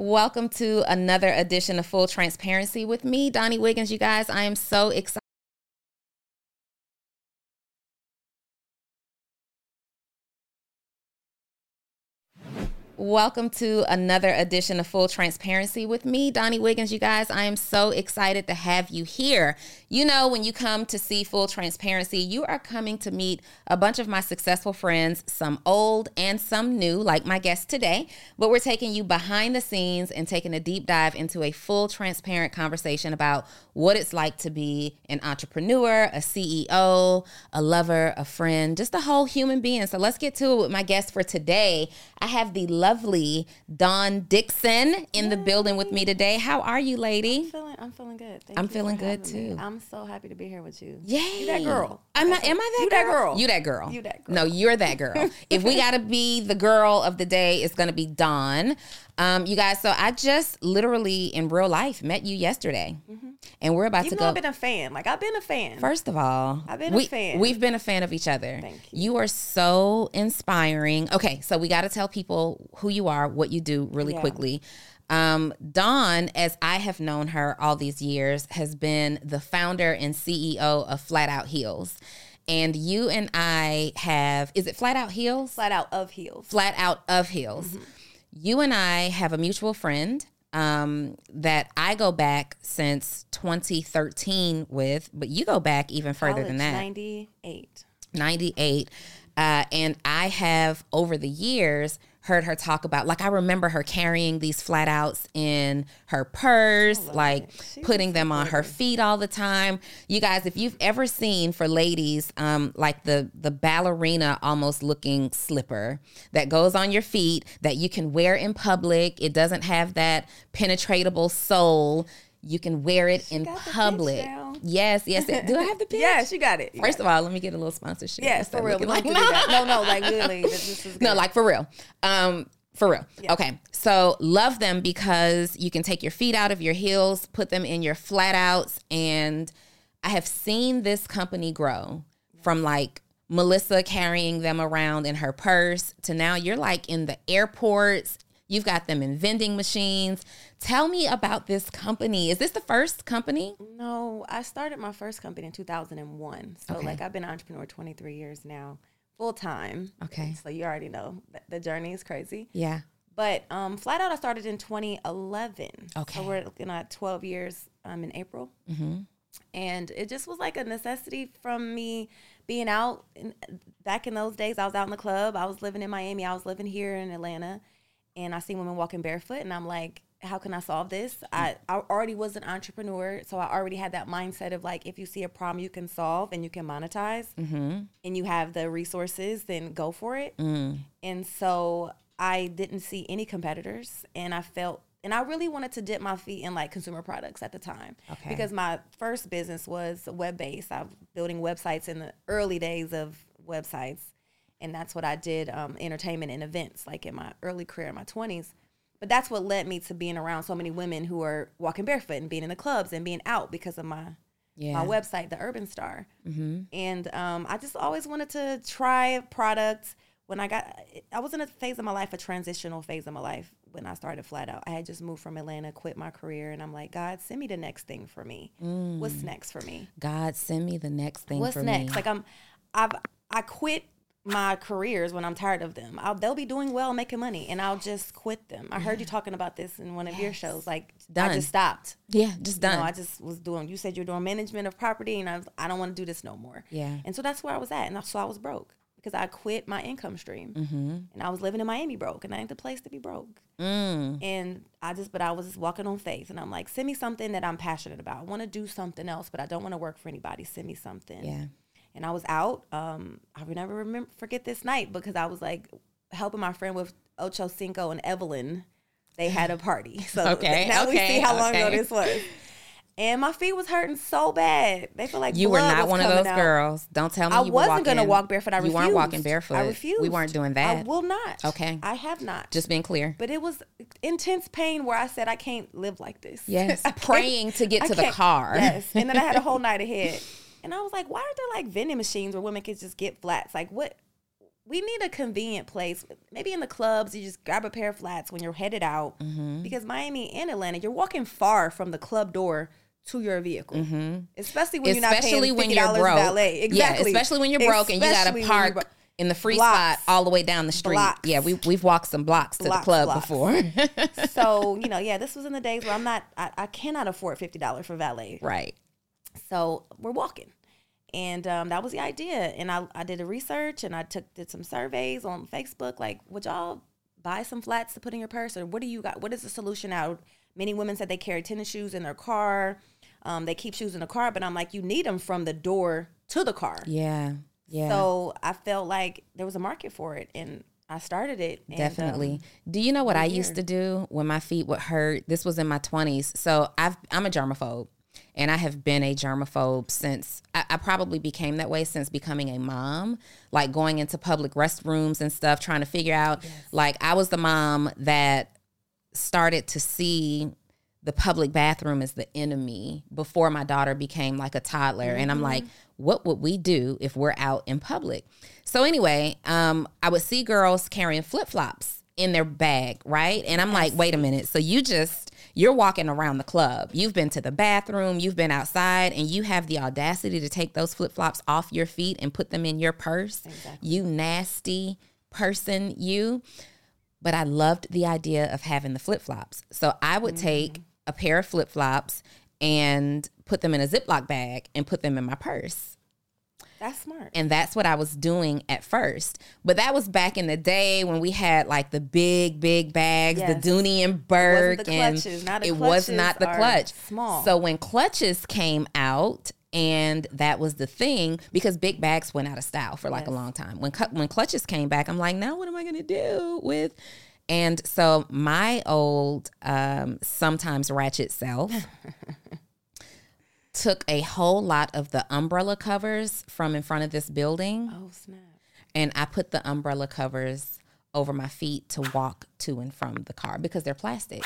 Welcome to another edition of Full Transparency with me, Donni Wiggins. You guys, I am so excited. Welcome to another edition of Full Transparency with me, Donni Wiggins. You guys, I am so excited to have you here. You know, when you come to see Full Transparency, you are coming to meet a bunch of my successful friends, some old and some new, like my guest today. But we're taking you behind the scenes and taking a deep dive into a full, transparent conversation about what it's like to be an entrepreneur, a CEO, a lover, a friend, just a whole human being. So let's get to it with my guest for today. I have the lovely Dawn Dickson in the building with me today. How are you, lady? I'm feeling, I'm feeling good. Thank I'm feeling good, having me. too. I'm so happy to be here with you. Yay. You that girl. I'm not, am I that You girl? that girl. You that girl. You that girl. No, you're that girl. if we got to be the girl of the day, it's going to be Dawn. Um, you guys, so I just literally in real life met you yesterday. And we're about You to know go. I've been a fan. Like I've been a fan. First of all, I've been a we, fan. We've been a fan of each other. Thank You are so inspiring. Okay, so we got to tell people who you are, what you do, really Yeah. quickly. Um, Dawn, as I have known her all these years, has been the founder and CEO of Flat Out Heels. And you and I have, is it Flat Out Heels? Flat out of heels. Flat Out of Heels. You and I have a mutual friend um, that I go back since 2013 with, but you go back even further than that. 98. 98. Uh, and I have over the years heard her talk about, like, I remember her carrying these flat outs in her purse, like putting them on her feet all the time. You guys, if you've ever seen for ladies, um, like the the ballerina almost looking slipper that goes on your feet that you can wear in public, it doesn't have that penetratable sole. You can wear it in the pitch public. Yes, yes. Do I have the pitch? Yes, you got it. You First got of all, let me get a little sponsorship. yes, for real. Like do. No, no, like really. This, this is no, like for real. Um, for real. Okay. So love them because you can take your feet out of your heels, put them in your flat outs. And I have seen this company grow from like Melissa carrying them around in her purse to now you're like in the airports. You've got them in vending machines. Tell me about this company. Is this the first company? No, I started my first company in 2001. So Okay. like I've been an entrepreneur 23 years now, full time. Okay. So you already know that the journey is crazy. Yeah. But um, flat out, I started in 2011. Okay. So we're looking at 12 years um, in April. Mm-hmm. And it just was like a necessity from me being out. In, back in those days, I was out in the club. I was living in Miami. I was living here in Atlanta. And I see women walking barefoot. And I'm like, how can I solve this? I, I already was an entrepreneur. So I already had that mindset of like, if you see a problem you can solve and you can monetize Mm-hmm. and you have the resources, then go for it. Mm. And so I didn't see any competitors, and I felt, and I really wanted to dip my feet in like consumer products at the time, Okay. because my first business was web based. I was building websites in the early days of websites, and that's what I did, um, entertainment and events, like in my early career in my twenties. But that's what led me to being around so many women who are walking barefoot and being in the clubs and being out because of my Yeah. my website, the Urban Star. Mm-hmm. And um, I just always wanted to try products. When I got, I was in a phase of my life, a transitional phase of my life when I started Flat Out. I had just moved from Atlanta, quit my career, and I'm like, God, send me the next thing for me. What's next for me? God, send me the next thing What's for next? me. Like I'm, I've I quit my careers when I'm tired of them. I'll, they'll be doing well, making money, and I'll just quit them. I heard you talking about this in one of your shows. Like Done. I just stopped. yeah, just You done. know, I just was doing. You said you're doing management of property, and I was, I don't want to do this no more. Yeah. And so that's where I was at, and so I was broke because I quit my income stream, mm-hmm. and I was living in Miami broke, and I ain't the place to be broke. Mm. And I just, but I was just walking on faith, and I'm like, send me something that I'm passionate about. I want to do something else, but I don't want to work for anybody. Send me something. Yeah. And I was out. Um, I will never remember forget this night because I was like helping my friend with Ocho Cinco and Evelyn. They had a party. So Okay, now we see how long ago this was. And my feet was hurting so bad. They feel like You were not one of those out. girls. Don't tell me I you were wasn't gonna walk barefoot. I You weren't walking barefoot. I refused. We weren't doing that. I will not. Okay. I have not. Just being clear. But it was intense pain where I said I can't live like this. Yes. Praying to get I to the car. Yes. And then I had a whole night ahead. And I was like, why aren't there like vending machines where women can just get flats? Like what we need a convenient place. Maybe in the clubs, you just grab a pair of flats when you're headed out. Mm-hmm. Because Miami and Atlanta, you're walking far from the club door to your vehicle. Especially when you're not Mm-hmm. especially paying when $50 you're broke. valet. Exactly. Yeah, especially when you're broke and you got to park bro- in the free Blocks. spot all the way down the street. Blocks. Yeah, we we've walked some blocks to Blocks, the club blocks. before. so, you know, yeah, this was in the days where I'm not, I, I cannot afford $50 for valet. right. So we're walking. And um, that was the idea. And I, I did a research and I took did some surveys on Facebook. Like, would y'all buy some flats to put in your purse? Or what do you got? What is the solution out? Many women said they carry tennis shoes in their car. Um, they keep shoes in the car, but I'm like, you need them from the door to the car. Yeah. Yeah. So I felt like there was a market for it. And I started it. and, um, Definitely. do you know what I we're used to do when my feet would hurt? This was in my 20s. So I've, I'm a germaphobe. And I have been a germaphobe since I, I probably became that way since becoming a mom, like going into public restrooms and stuff, trying to figure out. Like, I was the mom that started to see the public bathroom as the enemy before my daughter became like a toddler. And i'm like what would we do if we're out in public? So anyway um, i would see girls carrying flip-flops in their bag right? And i'm like wait a minute. So you just you're walking around the club. You've been to the bathroom. You've been outside and you have the audacity to take those flip-flops off your feet and put them in your purse. You nasty person you. But I loved the idea of having the flip flops. So I would mm-hmm. take a pair of flip flops and put them in a Ziploc bag and put them in my purse. That's smart. And that's what I was doing at first. But that was back in the day when we had like the big, big bags, Yes. the Dooney and Bourke. the and it was not the clutch. small. So when clutches came out, and that was the thing because big bags went out of style for like a long time. When when clutches came back, I'm like, now what am I going to do with? And so my old, um, sometimes ratchet self took a whole lot of the umbrella covers from in front of this building oh, snap. and I put the umbrella covers over my feet to walk to and from the car because they're plastic.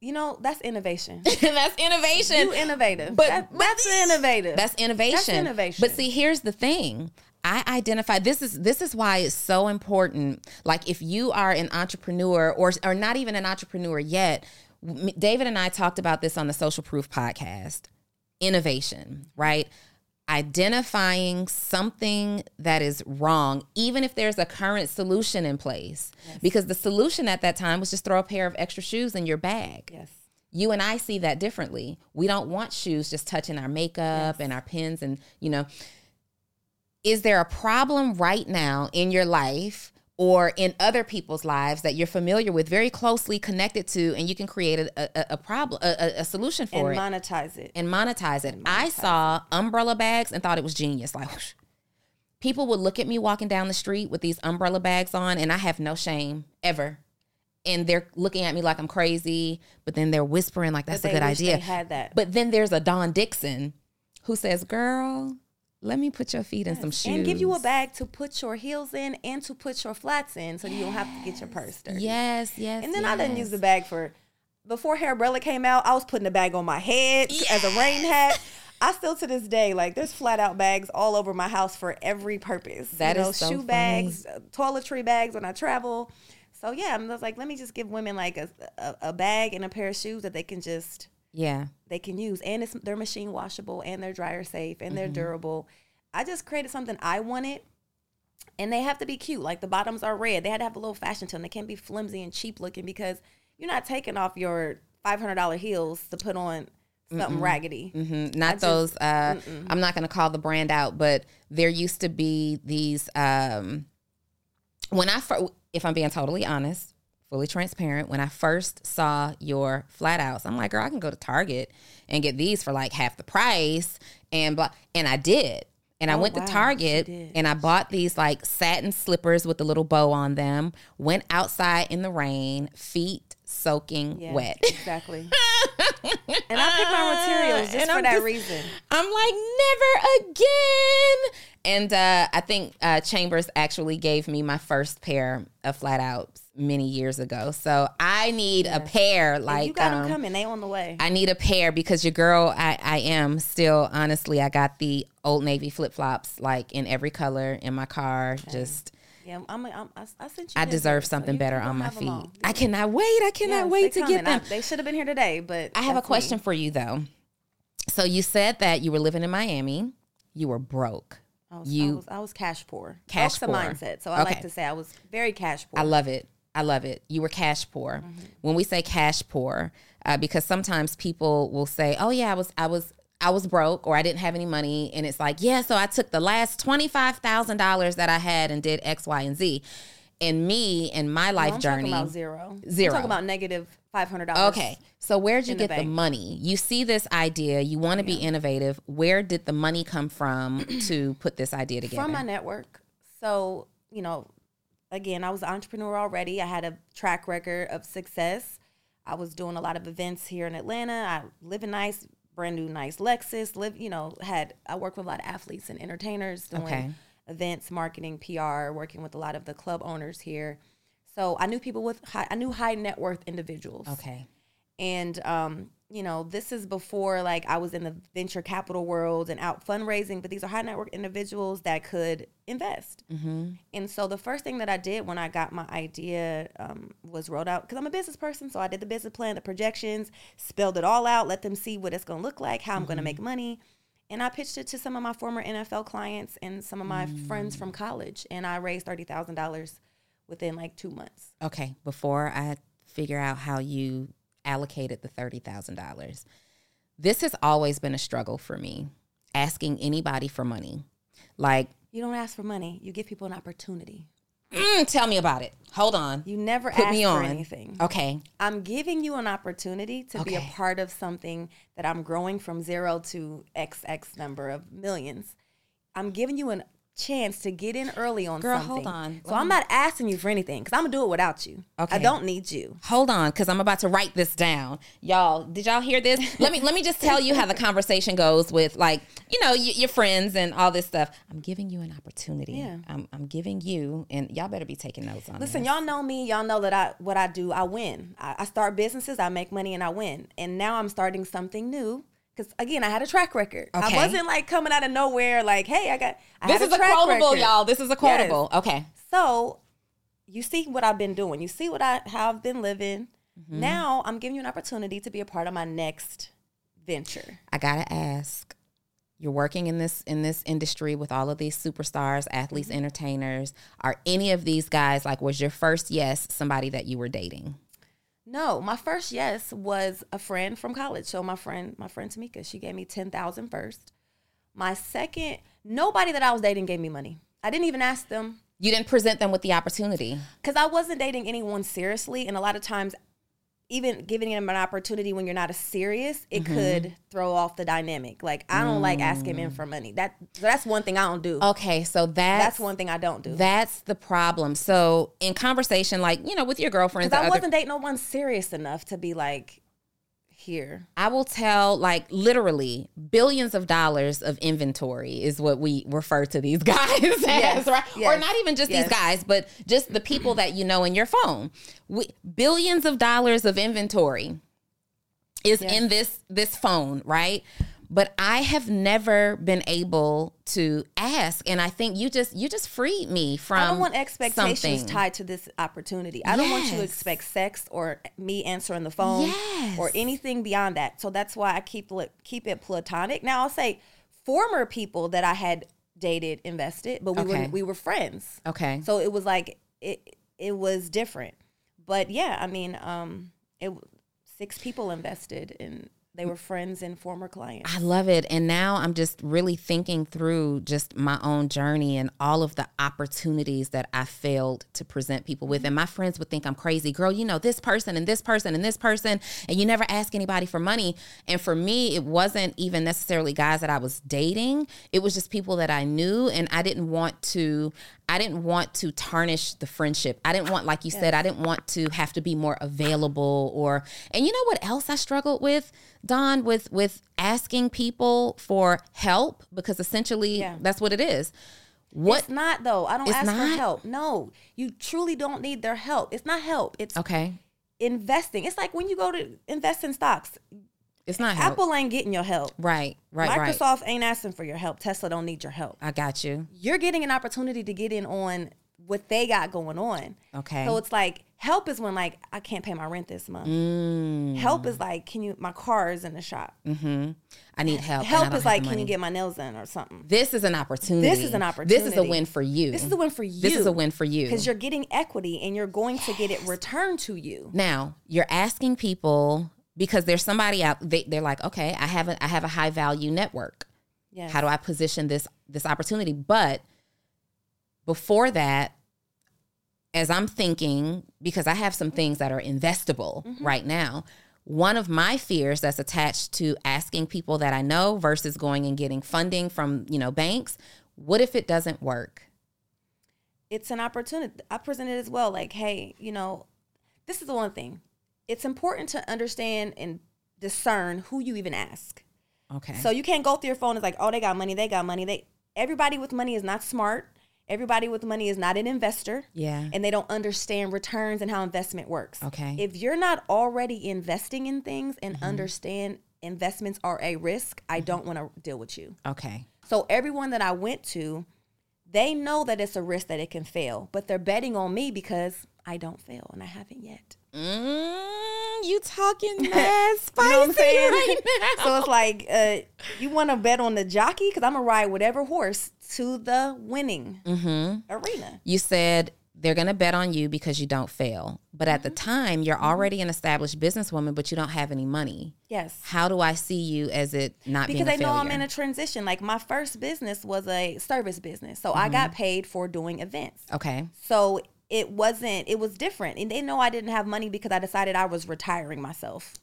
You know, that's innovation. that's innovation. you innovative. But- That- but that's innovative. That's innovation. That's innovation. But see, here's the thing. I identify this is this is why it's so important. Like if you are an entrepreneur or or not even an entrepreneur yet, David and I talked about this on the Social Proof podcast. Innovation, right? identifying something that is wrong, even if there's a current solution in place. Because the solution at that time was just throw a pair of extra shoes in your bag. Yes. You and I see that differently. We don't want shoes just touching our makeup and our pins and, you know, is there a problem right now in your life or in other people's lives that you're familiar with, very closely connected to, and you can create a, a, a problem, a, a- solution for And it monetize it. and monetize it. I saw umbrella bags and thought it was genius. Like whoosh. people would look at me walking down the street with these umbrella bags on, and I have no shame ever. And they're looking at me like I'm crazy, but then they're whispering like that's a good wish idea. they had that. But then there's a Dawn Dickson who says, "Girl, let me put your feet in some shoes and give you a bag to put your heels in and to put your flats in so you don't have to get your purse dirty. Yes, yes. And then I didn't use the bag for before hair umbrella came out. I was putting the bag on my head as a rain hat. I still to this day like there's flat out bags all over my house for every purpose. That you know, is so shoe funny. bags, uh, toiletry bags when I travel. So yeah, I'm just like let me just give women like a, a a bag and a pair of shoes that they can just Yeah. they can use and it's they're machine washable and they're dryer safe and Mm-hmm. they're durable. I just created something I wanted and they have to be cute. Like the bottoms are red. They had to have a little fashion to them. They can't be flimsy and cheap looking because you're not taking off your $500 heels to put on something raggedy. Mm-hmm. Not just- those. Uh, I'm not going to call the brand out, but there used to be these. Um, when I first, if I'm being totally honest, fully transparent, when I first saw your flat outs, I'm like, girl, I can go to Target and get these for like half the price, and blah, and I did. And I Oh, went wow, to Target and I bought these like satin slippers with a little bow on them. Went outside in the rain, feet soaking Yes, wet. Exactly. and I pick my materials just And for I'm that just- reason. I'm like, never again. And uh, I think uh, Chambers actually gave me my first pair of flat outs many years ago. So I need a pair. And Like you got them um, coming. They on the way. I need a pair because your girl, I, I am still honestly. I got the Old Navy flip flops like in every color in my car. Just yeah, I'm, I'm, I, I sent you. I deserve so something you- better on my feet. all. I cannot wait. I cannot Yes, wait to get coming. I- them. they should have been here today, but I have a that's me. question for you though. So you said that you were living in Miami. You were broke. I was, I You- was, I was cash poor. Cash That's the poor. mindset. So I Okay. like to say I was very cash poor. I love it. I love it. You were cash poor. When we say cash poor, uh, because sometimes people will say, "Oh yeah, I was, I was, I was broke, or I didn't have any money," and it's like, "Yeah, so I took the last twenty five thousand dollars that I had and did X, Y, and Z." And me and my life journey. talking about zero. Zero. I'm talking about negative five hundred dollars. Okay, so where'd you in the get the money? You see this idea, you want to be innovative. Where did the money come from to put this idea together? From my network. So you know, again, I was an entrepreneur already. I had a track record of success. I was doing a lot of events here in Atlanta. I live in nice, brand new, nice Lexus. Live, you know, had I worked with a lot of athletes and entertainers doing Okay. events, marketing, PR, working with a lot of the club owners here. So I knew people with high, I knew high net worth individuals. okay, And um, you know, this is before like I was in the venture capital world and out fundraising, but these are high net worth individuals that could invest. Mm-hmm. And so the first thing that I did when I got my idea um, was wrote out because I'm a business person, so I did the business plan, the projections, spelled it all out, let them see what it's going to look like, how I'm going to make mm-hmm. money. And I pitched it to some of my former NFL clients and some of my friends from mm. college, and I raised thirty thousand dollars within like two months. okay. Before I figure out how you allocated the thirty thousand dollars, this has always been a struggle for me. Asking anybody for money, like, You don't ask for money; you give people an opportunity. mm, tell me about it. Hold on, You never put ask me for on. anything. Okay, I'm giving you an opportunity to be a part of something that I'm growing from zero to XX number of millions. I'm giving you a chance to get in early on Girl, something. hold on. So Let I'm me- not asking you for anything because I'm gonna do it without you. Okay. I don't need you. hold on because i'm about to write this down y'all did y'all hear this let me let me just tell you how the conversation goes with like you know y- your friends and all this stuff i'm giving you an opportunity Yeah. I'm, I'm giving you and y'all better be taking notes on it. Listen, this. y'all know me. Y'all know that I what I do. I win. I, I start businesses. I make money and I win. And now I'm starting something new. Because again, I had a track record. I wasn't like coming out of nowhere. Like, hey, I got. I this had is a track quotable record. y'all this is a Yes. quotable okay So you see what I've been doing. You see what I I've been living. Mm-hmm. Now I'm giving you an opportunity to be a part of my next venture. i gotta ask you're working in this in this industry with all of these superstars, athletes, Mm-hmm. entertainers. Are any of these guys like was your first yes somebody that you were dating? No, my first yes was a friend from college. So my friend, my friend Tamika, she gave me 10,000 first. My second, nobody that I was dating gave me money. I didn't even ask them You didn't present them with the opportunity. because I wasn't dating anyone seriously. And a lot of times, even giving them an opportunity when you're not as serious, it Mm-hmm. could throw off the dynamic. Like I don't like asking men for money. That that's one thing I don't do. Okay, so that's that's one thing I don't do. That's the problem. So in conversation, like you know, with your girlfriends, I other- wasn't dating no one serious enough to be like here. I will tell like literally billions of dollars of inventory is what we refer to these guys as, right? Or not even just yes. these guys, but just the people that you know in your phone. We, billions of dollars of inventory is in this this phone, right? But I have never been able to ask, and I think you just you just freed me from. I don't want expectations something. tied to this opportunity. I don't want you to expect sex or me answering the phone Yes. or anything beyond that. So that's why I keep it- keep it platonic. Now I'll say former people that I had dated invested, but we Okay. were we were friends. Okay. So it was like it it was different. But yeah, I mean, um it six people invested and they were friends and former clients. I love it. And now I'm just really thinking through just my own journey and all of the opportunities that I failed to present people with. And my friends would think I'm crazy. Girl, you know, this person and this person and this person, and you never ask anybody for money. And for me, it wasn't even necessarily guys that I was dating, it was just people that I knew. And I didn't want to. I didn't want to tarnish the friendship. I didn't want, like you said, I didn't want to have to be more available or, and you know what else I struggled with, Dawn, with with asking people for help because essentially Yeah. that's what it is. What? It's not though. I don't ask for help. No, you truly don't need their help. It's not help. It's Okay, investing. It's like when you go to invest in stocks. it's not help. Apple ain't getting your help. Right, right, right. Microsoft ain't asking for your help. Tesla don't need your help. I got you. You're getting an opportunity to get in on what they got going on. Okay. So it's like help is when like I can't pay my rent this month. Mm. Help is like can you my car is in the shop. Mm-hmm. I need help. Help is like can you get my nails done or something. This is an opportunity. This is an opportunity. This is a win for you. This is a win for you. This is a win for you. because you're getting equity and you're going to get it returned to you. Now you're asking people because there's somebody out. They, they're like, okay, I have a I have a high value network. Yes. How do I position this this opportunity? But before that, as I'm thinking, because I have some things that are investable mm-hmm. right now. One of my fears that's attached to asking people that I know versus going and getting funding from, you know, banks, what if it doesn't work? it's an opportunity. I present it as well. Like, hey, you know, this is the one thing. It's important to understand and discern who you even ask. Okay. So you can't go through your phone. It's like, oh, they got money. They got money. They everybody with money is not smart. Everybody with money is not an investor. Yeah. And they don't understand returns and how investment works. Okay. If you're not already investing in things and Mm-hmm. understand investments are a risk, I don't want to deal with you. okay. So everyone that I went to, they know that it's a risk that it can fail, but they're betting on me because I don't fail and I haven't yet. Mm, you talking mad spicy You know what I'm saying? right now. so it's like, uh, you want to bet on the jockey because I'm gonna ride whatever horse to the winning Mm-hmm. arena. you said they're going to bet on you because you don't fail. But at the Mm-hmm. time, you're already an established businesswoman, but you don't have any money. Yes. How do I see you as it not Because they know? I'm in a transition. Like my first business was a service business. So I Mm-hmm. got paid for doing events. okay. So it wasn't, it was different. And they know I didn't have money because I decided I was retiring myself.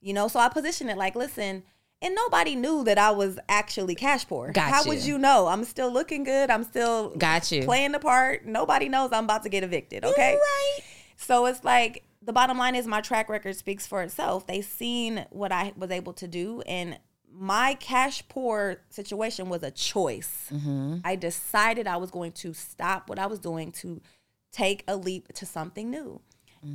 You know, so I positioned it like, listen, and nobody knew that I was actually cash poor. Got How you. would you know? I'm still looking good. I'm still Got you. playing the part. Nobody knows I'm about to get evicted. Okay. Right. So it's like the bottom line is my track record speaks for itself. They seen what I was able to do and my cash poor situation was a choice. Mm-hmm. I decided I was going to stop what I was doing to take a leap to something new.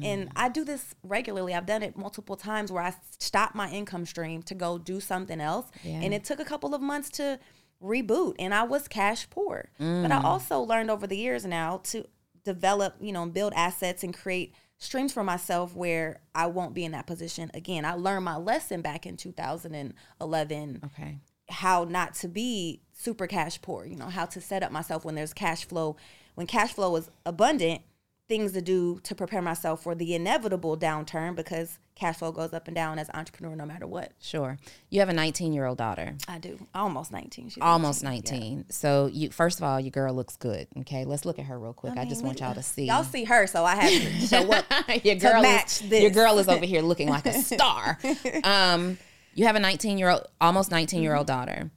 And Mm. I do this regularly. I've done it multiple times where I stop my income stream to go do something else. Yeah. And it took a couple of months to reboot and I was cash poor. But Mm. I also learned over the years now to develop, you know, build assets and create streams for myself where I won't be in that position again. I learned my lesson back in 2011 Okay. how not to be super cash poor, you know, how to set up myself when there's cash flow, when cash flow is abundant, things to do to prepare myself for the inevitable downturn because cash flow goes up and down as an entrepreneur no matter what. Sure. You have a 19 year old daughter. I do. Almost 19. She's Almost 19. 19. So you first of all, your girl looks good. Okay, let's look at her real quick. I, mean, just want y'all to see. Y'all see her, so I have to show up. your girl match is, this. Your girl is over here looking like a star. um, you have a 19 year old, almost 19 year old Mm-hmm. daughter,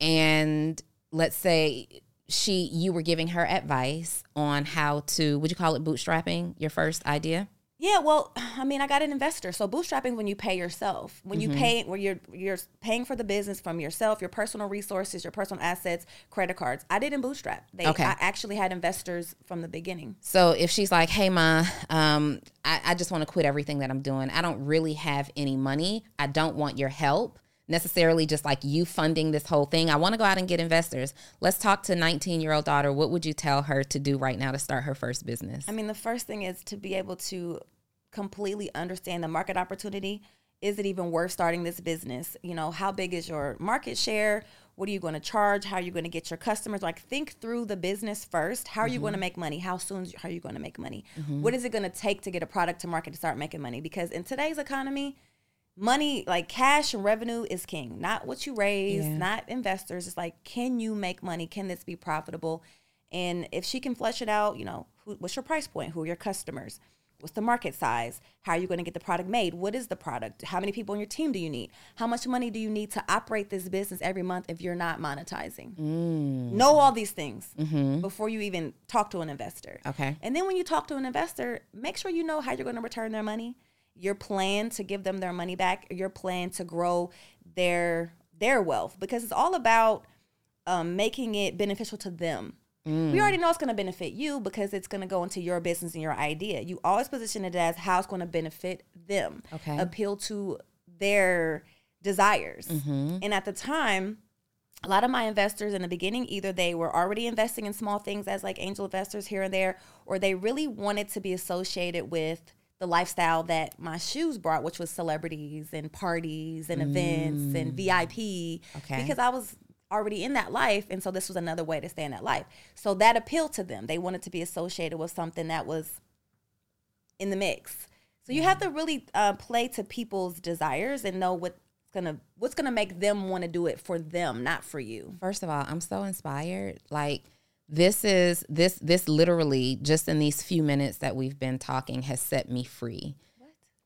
and let's say she, you were giving her advice on how to, would you call it bootstrapping? Your first idea. Yeah, well, I mean, I got an investor. So bootstrapping when you pay yourself, when Mm-hmm. you pay, where you're you're paying for the business from yourself, your personal resources, your personal assets, credit cards. I didn't bootstrap. They, Okay. I actually had investors from the beginning. So if she's like, "Hey, ma, um, I, I just want to quit everything that I'm doing. I don't really have any money. I don't want your help necessarily. Just like you funding this whole thing. I want to go out and get investors. Let's talk to 19 year old daughter. What would you tell her to do right now to start her first business? I mean, the first thing is to be able to completely understand the market opportunity. Is it even worth starting this business? You know, how big is your market share? What are you going to charge? How are you going to get your customers? Like, think through the business first. How are you going to mm-hmm. make money? How soon are you going to make money? Mm-hmm. What is it going to take to get a product to market to start making money? Because in today's economy, money like cash and revenue is king not what you raise Yeah. not investors. It's like can you make money? Can this be profitable? And if she can flesh it out you know who, what's your price point? Who are your customers? What's the market size? How are you going to get the product made? What is the product? How many people on your team do you need? How much money do you need to operate this business every month if you're not monetizing? Mm. Know all these things mm-hmm. before you even talk to an investor. Okay. and then when you talk to an investor, make sure you know how you're going to return their money, your plan to give them their money back, your plan to grow their their wealth because it's all about um, making it beneficial to them. We already know it's going to benefit you because it's going to go into your business and your idea. You always position it as how it's going to benefit them. Okay. Appeal to their desires. And at the time, a lot of my investors in the beginning either they were already investing in small things as like angel investors here and there or they really wanted to be associated with the lifestyle that my shoes brought which was celebrities and parties and events and vip Okay. because i was already in that life and so this was another way to stay in that life so that appealed to them they wanted to be associated with something that was in the mix so you have to really uh, play to people's desires and know what's gonna what's gonna make them want to do it for them, not for you. First of all, I'm so inspired. Like this is this this literally just in these few minutes that we've been talking has set me free.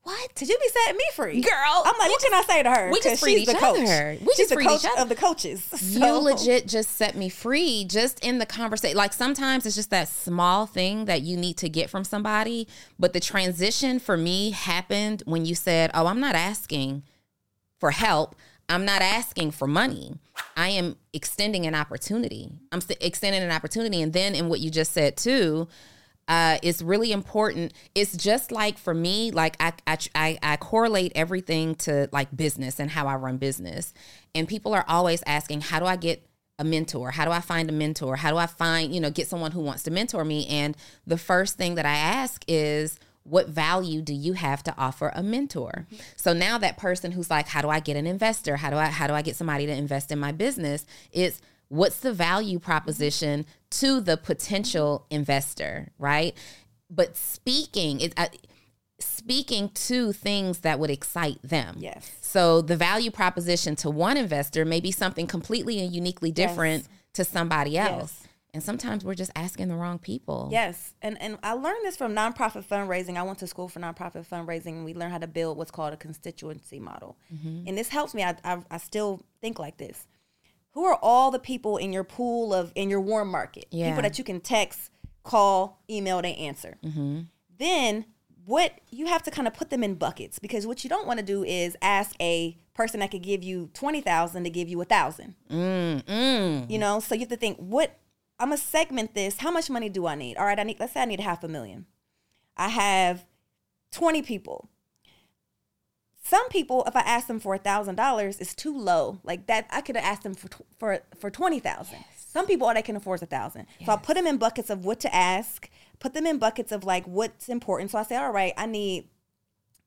What? Did you be setting me free, Girl, I'm like, what can I say to her? we just freed she's the each coach. other. We she's just the freed each coach other. of the coaches. You legit just set me free just in the conversation. Like sometimes it's just that small thing that you need to get from somebody. But the transition for me happened when you said, Oh, I'm not asking for help. I'm not asking for money. I am extending an opportunity. I'm extending an opportunity. And then in what you just said too, uh, it's really important. It's just like for me, like I, I, I, I correlate everything to like business and how I run business. And people are always asking, how do I get a mentor? How do I find a mentor? How do I find, you know, get someone who wants to mentor me? And the first thing that I ask is, what value do you have to offer a mentor? So now that person who's like how do i get an investor? How do i how do i get somebody to invest in my business? It's what's the value proposition to the potential investor right? But speaking is speaking to things that would excite them. Yes. so the value proposition to one investor may be something completely and uniquely different to somebody else and sometimes we're just asking the wrong people Yes, and and I learned this from nonprofit fundraising. I went to school for nonprofit fundraising, and we learned how to build what's called a constituency model. Mm-hmm. And this helps me. I, I I still think like this. Who are all the people in your pool of in your warm market? Yeah. People that you can text, call, email, they answer. Mm-hmm. Then what you have to kind of put them in buckets because what you don't want to do is ask a person that could give you twenty thousand to give you a thousand. Mm-mm. You know, so you have to think what I'm gonna segment this. How much money do I need? All right, I need. Let's say I need half a million. I have 20 people. Some people, if I ask them for a thousand dollars, it's too low. Like that, I could have asked them for for for twenty thousand. Some people, all they can afford is a thousand. So I put them in buckets of what to ask. Put them in buckets of like what's important. So I say, all right, I need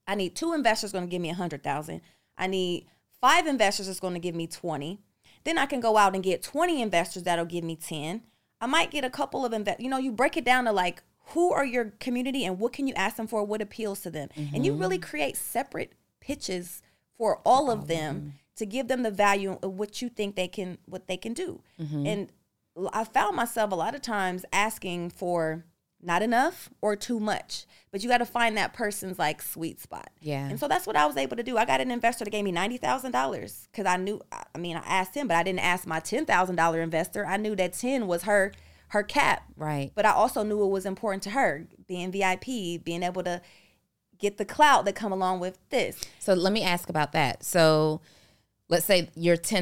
I need two investors going to give me a hundred thousand. I need five investors that's going to give me twenty. Then I can go out and get 20 investors that'll give me 10. I might get a couple of invest. You know, you break it down to like who are your community and what can you ask them for? What appeals to them? And you really mm-hmm. create separate pitches for all of them mm-hmm. to give them the value of what you think they can what they can do. Mm-hmm. And I found myself a lot of times asking for not enough or too much, but you got to find that person's like sweet spot. Yeah. And so that's what I was able to do. I got an investor that gave me ninety thousand dollars because I knew. I mean, I asked him, but I didn't ask my ten thousand dollar investor. I knew that ten was her her cap. Right. But I also knew it was important to her being VIP, being able to get the clout that come along with this. So let me ask about that. So let's say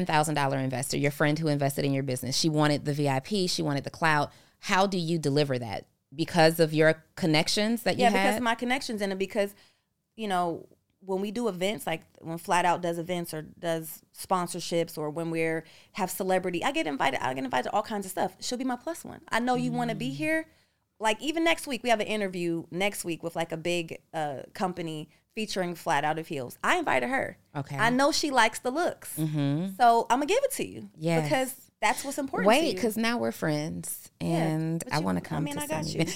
thousand dollar investor, your friend who invested in your business. She wanted the VIP, she wanted the cloud. How do you deliver that? Because of your connections that you yeah, had? because of my connections and. Because you know when we do events, like when Flat Out does events or does sponsorships, or when we're have celebrity, I get invited. I get invited to all kinds of stuff. She'll be my plus one. I know you want to Mm. be here. Like even next week, we have an interview next week with like a big uh, company featuring Flat Out of Heels. I invited her. Okay. I know she likes the looks, so I'm gonna give it to you. yeah because that's what's important. Wait, because now we're friends, and but I want to come. I mean, to I got you.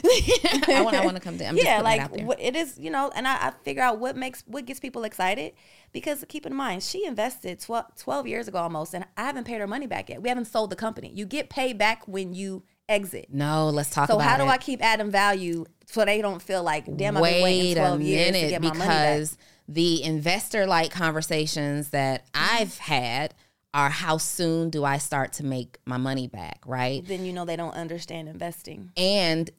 I want. I want to come to. I'm just yeah, it like there. it is, you know, and I, I figure out what makes what gets people excited because keep in mind she invested 12, 12 years ago almost, and I haven't paid her money back yet. We haven't sold the company. You get paid back when you exit. No, let's talk So how do it. I keep adding value so they don't feel like damn I've been waiting Wait a twelve years to minute, get my money back? because the investor-like conversations that. I've had are how soon do I start to make my money back, right? Then you know they don't understand investing. and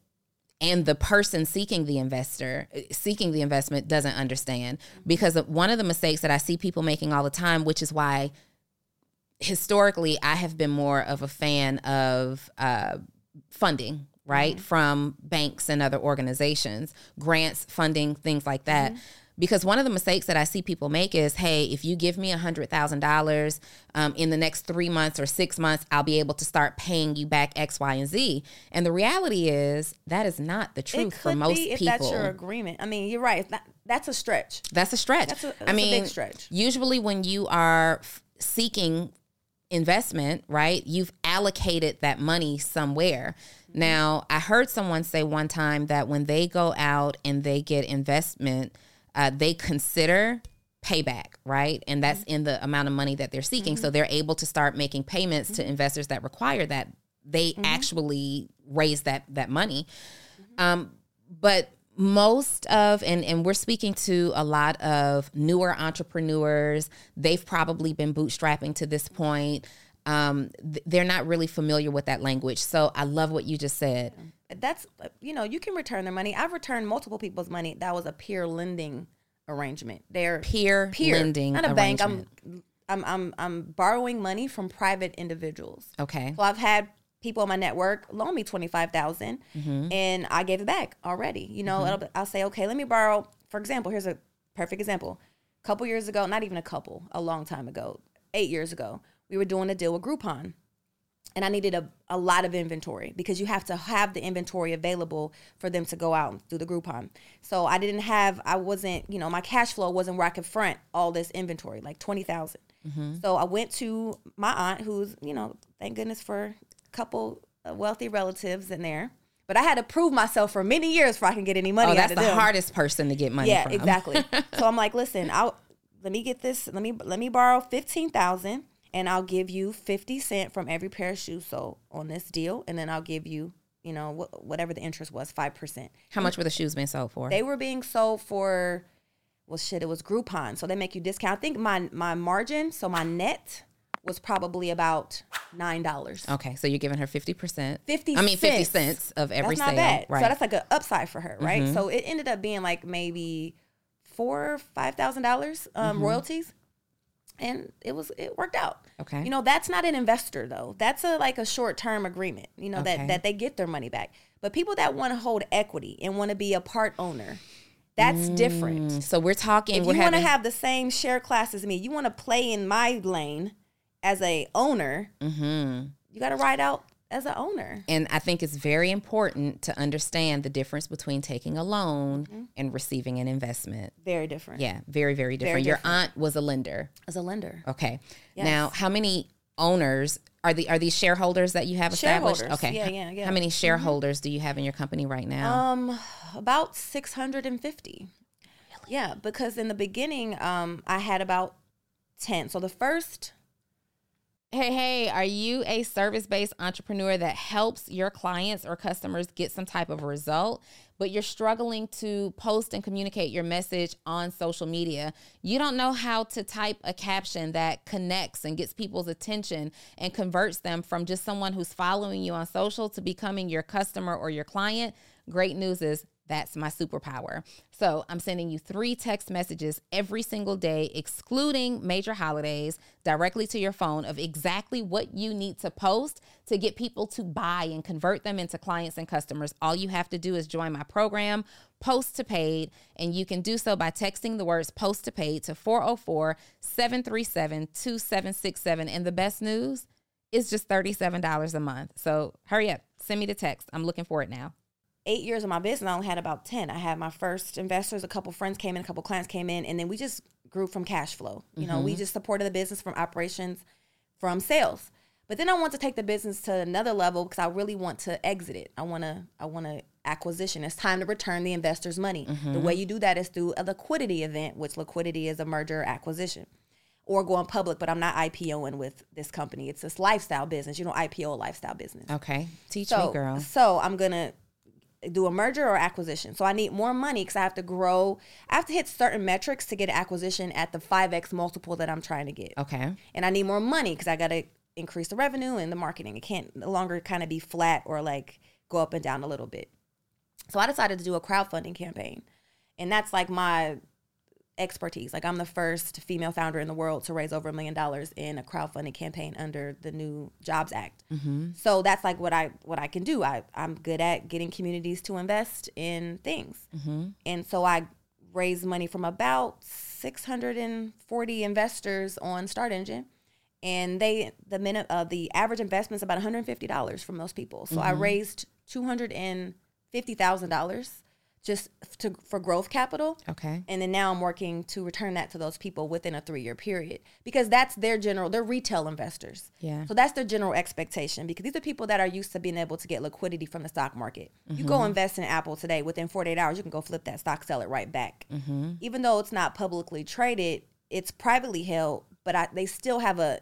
and the person seeking the investor seeking the investment doesn't understand. Because one of the mistakes that I see people making all the time which is why historically I have been more of a fan of uh, funding right? From banks and other organizations grants funding things like that because one of the mistakes that I see people make is, hey, if you give me a hundred thousand dollars um, in the next three months or six months, I'll be able to start paying you back X, Y, and Z. And the reality is that is not the truth for most be if people. that's your agreement. I mean, you're right. Not, that's a stretch. That's a stretch. That's a- I that's a mean, big stretch. Usually, when you are f- seeking investment, right, you've allocated that money somewhere. Mm-hmm. Now, I heard someone say one time that when they go out and they get investment, uh, they consider payback, right? And that's Mm-hmm. in the amount of money that they're seeking. So they're able to start making payments Mm-hmm. to investors that require that they actually raise that that money. Mm-hmm. Um, but most of and and we're speaking to a lot of newer entrepreneurs they've probably been bootstrapping to this point um, th- they're not really familiar with that language so i love what you just said that's you know you can return their money. I've returned multiple people's money. That was a peer lending arrangement. They're peer, peer lending not a bank. I'm. I'm i'm i'm borrowing money from private individuals. Okay. So i've had people on my network loan me 25000 mm-hmm. and i gave it back already. You know mm-hmm. it'll, i'll say okay let me borrow. For example here's a perfect example. A couple years ago not even a couple a long time ago eight years ago we were doing a deal with groupon and I needed a, a lot of inventory because you have to have the inventory available for them to go out through the Groupon. So I didn't have, I wasn't, you know, my cash flow wasn't where I could front all this inventory, like 20,000. Mm-hmm. So I went to my aunt, who's, you know, thank goodness for a couple of wealthy relatives in there. But I had to prove myself for many years before I can get any money oh that's out the them. hardest person to get money Yeah, from exactly. so I'm like, listen, I'll let me get this. Let me let me borrow fifteen thousand, and I'll give you fifty cent from every pair of shoes sold on this deal, and then I'll give you, you know, wh- whatever the interest was, five percent. how much were the shoes being sold for They were being sold for, well, shit, it was Groupon, so they make you discount. I think my my margin, so my net was probably about nine dollars. okay so you're giving her 50% 50 i mean 50 cents. of every that's not sale bad. right Mm-hmm. So that's like an upside for her, right? So it ended up being like maybe four, five thousand dollars um, Mm-hmm. royalties, and it was it worked out. Okay. you know that's not an investor though. That's a like a short term agreement. You know Okay. that that they get their money back. But people that want to hold equity and want to be a part owner, that's different. so we're talking If we're you want to have the same share class as me, you want to play in my lane as a owner. Mm-hmm. You got to ride out as an owner. And I think it's very important to understand the difference between taking a loan Mm-hmm. and receiving an investment. Very different. Yeah, very, very different. Your different. aunt was a lender. as a lender. Okay. Yes. Now, how many owners are the are these shareholders that you have established? Okay. Yeah, yeah, yeah. How many shareholders do you have in your company right now? Um, about six hundred and fifty. Really? Yeah, because in the beginning, um, I had about ten. So the first, Hey, hey, are you a service based entrepreneur that helps your clients or customers get some type of result, but you're struggling to post and communicate your message on social media? You don't know how to type a caption that connects and gets people's attention and converts them from just someone who's following you on social to becoming your customer or your client? Great news is that's my superpower. So I'm sending you three text messages every single day, excluding major holidays, directly to your phone of exactly what you need to post to get people to buy and convert them into clients and customers. All you have to do is join my program, Post to Paid, and you can do so by texting the words Post to Paid to 404 737 2767. And the best news is just $37 a month. So hurry up, send me the text. I'm looking for it now eight years of my business, I only had about 10. I had my first investors, a couple friends came in, a couple clients came in, and then we just grew from cash flow. You know, we mm-hmm. just supported the business from operations, from sales. But then I want to take the business to another level because I really want to exit it. I want to, I want to acquisition. It's time to return the investors' money. The mm-hmm. way you do that is through a liquidity event, which liquidity is a merger acquisition. Or going public, but I'm not IPOing with this company. It's this lifestyle business. You know, IPO lifestyle business. Okay. Teach So, me, girl. so I'm gonna do a merger or acquisition. So I need more money because I have to grow. I have to hit certain metrics to get an acquisition at the five x multiple that I'm trying to get. Okay. And I need more money because I got to increase the revenue and the marketing. It can't no longer kind of be flat or like go up and down a little bit. So I decided to do a crowdfunding campaign, and that's like my expertise. Like I'm the first female founder in the world to raise over a million dollars in a crowdfunding campaign under the new Jobs Act. Mm-hmm. So that's like what I what I can do. I I'm good at getting communities to invest in things, mm-hmm. and so I raised money from about 640 investors on StartEngine. And they the minute uh, the average investment is about one hundred fifty dollars from those people. So I mm-hmm. raised two hundred and fifty thousand dollars just to for growth capital. Okay. And then now I'm working to return that to those people within a three year period because that's their general, they're retail investors. Yeah. So that's their general expectation because these are people that are used to being able to get liquidity from the stock market. You go mm-hmm. invest in Apple today, within 48 hours, you can go flip that stock, sell it right back. Mm-hmm. Even though it's not publicly traded, it's privately held, but I, they still have a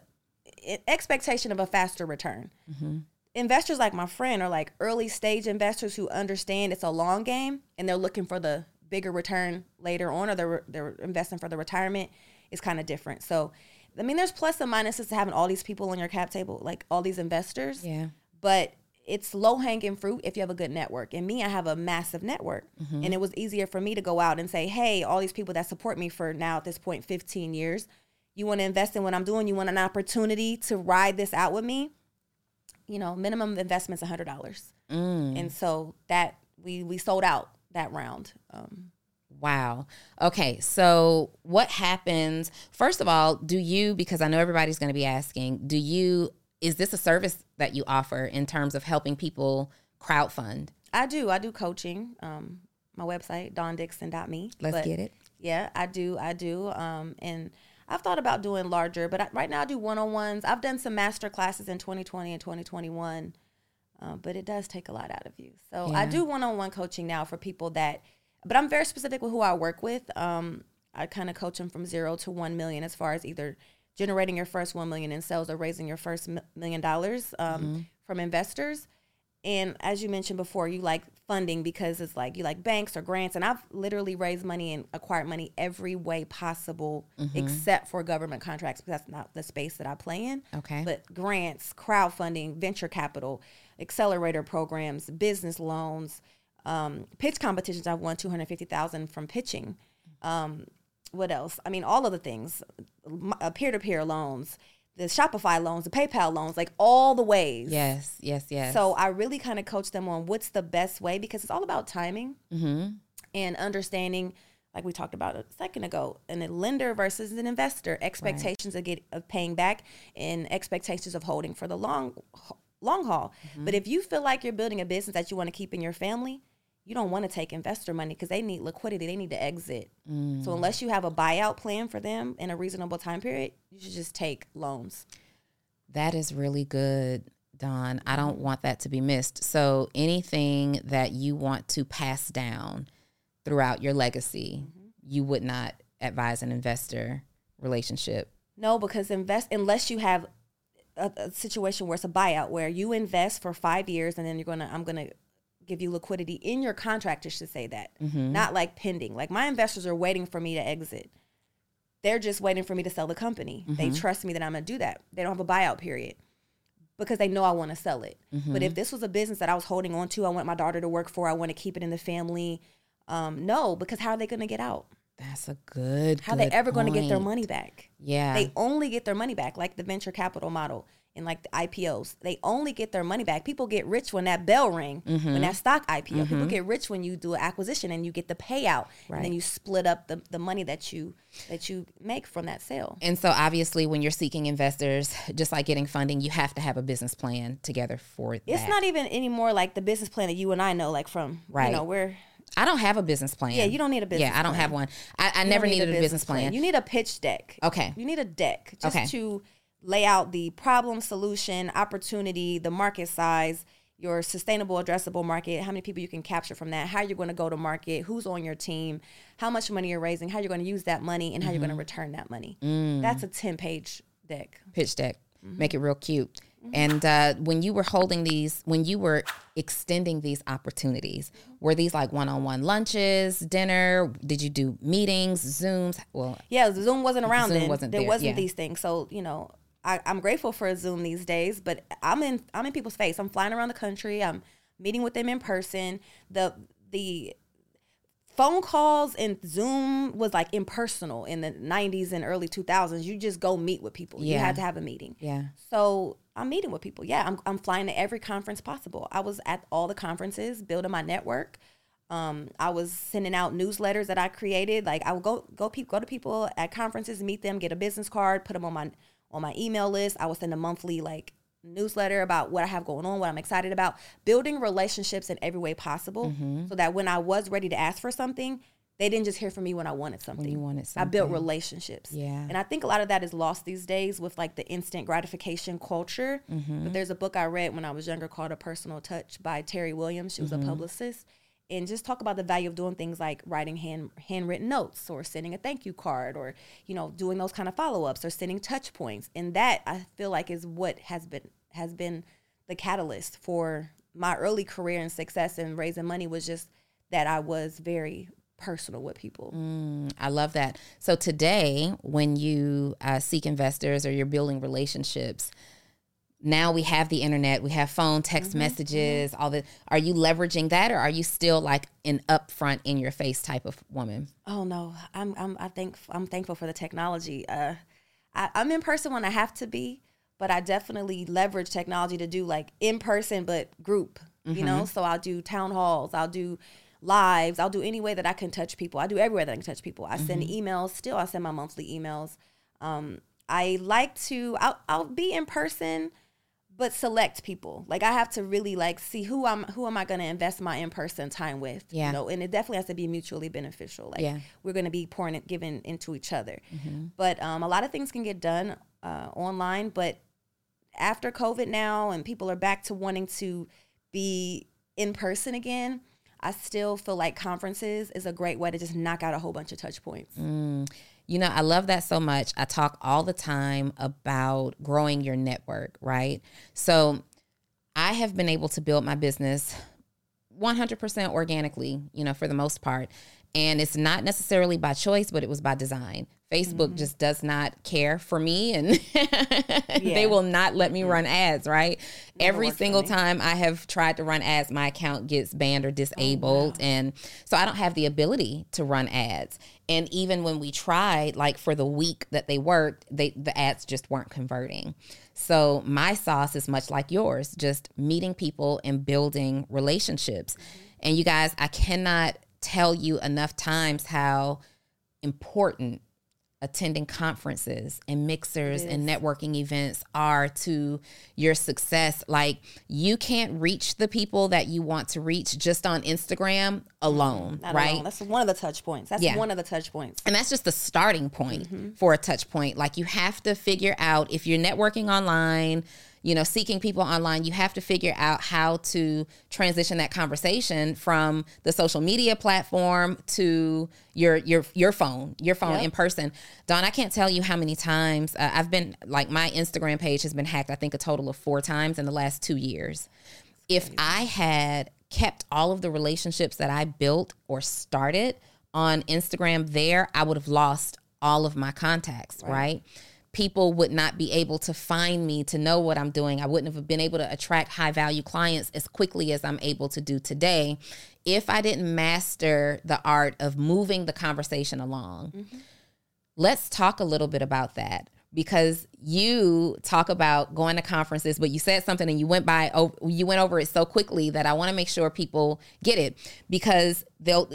e- expectation of a faster return mm-hmm. Investors like my friend are like early stage investors who understand it's a long game and they're looking for the bigger return later on or they're, they're investing for the retirement is kind of different so i mean there's plus and minuses to having all these people on your cap table like all these investors Yeah. but it's low hanging fruit if you have a good network. And me, I have a massive network. Mm-hmm. And it was easier for me to go out and say, hey, all these people that support me for now at this point 15 years, you want to invest in what I'm doing? You want an opportunity to ride this out with me? You know, minimum investment's $100. And so that we we sold out that round. Um, Wow. Okay. So, what happens? First of all, do you, because I know everybody's going to be asking, do you, is this a service that you offer in terms of helping people crowdfund? I do. I do coaching. Um, my website, dawndickson.me. Let's But- get it. Yeah, I do. I do. Um, and I've thought about doing larger, but I, right now I do one on ones. I've done some master classes in 2020 and 2021, uh, but it does take a lot out of you. So I do one on one coaching now for people that, but I'm very specific with who I work with. Um, I kind of coach them from zero to one million as far as either generating your first one million in sales or raising your first million dollars um, from investors. And as you mentioned before, you like funding because it's like you like banks or grants. And I've literally raised money and acquired money every way possible except for government contracts because that's not the space that I play in. Okay. But grants, crowdfunding, venture capital, accelerator programs, business loans, um, pitch competitions. I've won 250000 from pitching. Um, what else? I mean, all of the things, uh, peer-to-peer loans, the Shopify loans, the PayPal loans, like all the ways. Yes. Yes. Yes. So I really kind of coach them on what's the best way because it's all about timing mm-hmm. and understanding, like we talked about a second ago, and a lender versus an investor, expectations of get of paying back and expectations of holding for the long long haul. Mm-hmm. But if you feel like you're building a business that you want to keep in your family, you don't want to take investor money because they need liquidity. They need to exit. So mm. unless you have a buyout plan for them in a reasonable time period, you should just take loans. That is really good, Dawn. I don't mm-hmm. want that to be missed. So, anything that you want to pass down throughout your legacy, mm-hmm. you would not advise an investor relationship. No, because invest unless you have a, a situation where it's a buyout where you invest for five years and then you're gonna I'm gonna give you liquidity in your contract. It should say that, mm-hmm. not like pending. Like my investors are waiting for me to exit. They're just waiting for me to sell the company. They mm-hmm. trust me that I'm gonna do that. They don't have a buyout period because they know I want to sell it. Mm-hmm. But if this was a business that I was holding on to, I want my daughter to work for, I want to keep it in the family. Um, no, because how are they going to get out? That's a good. How are they ever going to get their money back? Yeah. They only get their money back, like the venture capital model and like the IPOs. They only get their money back. People get rich when that bell ring, Mm-hmm. when that stock IPO. People get rich when you do an acquisition and you get the payout, and then you split up the, the money that you that you make from that sale. And so, obviously, when you're seeking investors, just like getting funding, you have to have a business plan together for that. It's not even anymore like the business plan that you and I know, like from Right. You know, we're I don't have a business plan. Yeah, you don't need a business plan. Yeah, I don't plan. have one. I, I never need needed a business plan. You need a pitch deck. Okay. You need a deck just Okay. to lay out the problem, solution, opportunity, the market size, your sustainable addressable market, how many people you can capture from that, how you're going to go to market, who's on your team, how much money you're raising, how you're going to use that money, and how you're going to Mm-hmm. return that money. Mm. That's a 10 page deck. pitch deck. Mm-hmm. Make it real cute. And uh, when you were holding these, when you were extending these opportunities, were these like one-on-one lunches, dinner? Did you do meetings, Zooms? Well, Yeah, Zoom wasn't around Zoom then. wasn't there there, wasn't yeah. these things. So, you know, I, I'm grateful for Zoom these days, but I'm in I'm in people's face. I'm flying around the country. I'm meeting with them in person. The the phone calls and Zoom was like impersonal in the 90s and early 2000s. You just go meet with people. You had to have a meeting. yeah. So I'm meeting with people. Yeah, I'm, I'm flying to every conference possible. I was at all the conferences, building my network. Um, I was sending out newsletters that I created. Like I would go go pe- go to people at conferences, meet them, get a business card, put them on my on my email list. I would send a monthly like newsletter about what I have going on, what I'm excited about, building relationships in every way possible, so that when I was ready to ask for something, they didn't just hear from me when I wanted something. you wanted something. I built relationships. Yeah. And I think a lot of that is lost these days with like the instant gratification culture. Mm-hmm. But there's a book I read when I was younger called A Personal Touch by Terrie Williams. She was Mm-hmm. a publicist. And just talk about the value of doing things like writing hand handwritten notes or sending a thank you card or, you know, doing those kind of follow ups or sending touch points. And that I feel like is what has been has been the catalyst for my early career and success and raising money was just that I was very personal with people. I love that. So today, when you uh, seek investors or you're building relationships, now we have the internet, we have phone, text Mm-hmm, messages, all that. Are you leveraging that, or are you still like an upfront, in your face type of woman? Oh no, I'm I'm I think I'm thankful for the technology. Uh, I, I'm in person when I have to be, but I definitely leverage technology to do like in person but group. You know, so I'll do town halls, I'll do lives, I'll do any way that I can touch people. I do everywhere that I can touch people. I send emails. Still, I send my monthly emails. Um, I like to. I'll I'll be in person but select people. Like I have to really like see who I'm who am I going to invest my in-person time with, Yeah. you know, and it definitely has to be mutually beneficial. Like Yeah. we're going to be pouring it giving into each other. But um, a lot of things can get done uh, online, but after COVID now and people are back to wanting to be in person again, I still feel like conferences is a great way to just knock out a whole bunch of touch points. You know, I love that so much. I talk all the time about growing your network, right? So I have been able to build my business 100% organically, you know, for the most part. And it's not necessarily by choice, but it was by design. Facebook just does not care for me and they will not let me run ads, right? Every single time I have tried to run ads, my account gets banned or disabled. And so I don't have the ability to run ads. And even when we tried, like for the week that they worked, they the ads just weren't converting. So my sauce is much like yours, just meeting people and building relationships. And you guys, I cannot tell you enough times how important attending conferences and mixers and networking events are to your success. Like you can't reach the people that you want to reach just on Instagram alone, mm, Not right? alone. That's one of the touch points. That's Yeah. one of the touch points. And that's just the starting point mm-hmm. for a touch point. Like you have to figure out if you're networking online, you know, seeking people online, you have to figure out how to transition that conversation from the social media platform to your your your phone, your phone Yep. in person. Dawn, I can't tell you how many times uh, I've been like my Instagram page has been hacked. I think a total of four times in the last two years. If I had kept all of the relationships that I built or started on Instagram there, I would have lost all of my contacts, right? People would not be able to find me to know what I'm doing. I wouldn't have been able to attract high value clients as quickly as I'm able to do today if I didn't master the art of moving the conversation along mm-hmm. let's talk a little bit about that because you talk about going to conferences but you said something and you went by you went over it so quickly that I want to make sure people get it because they'll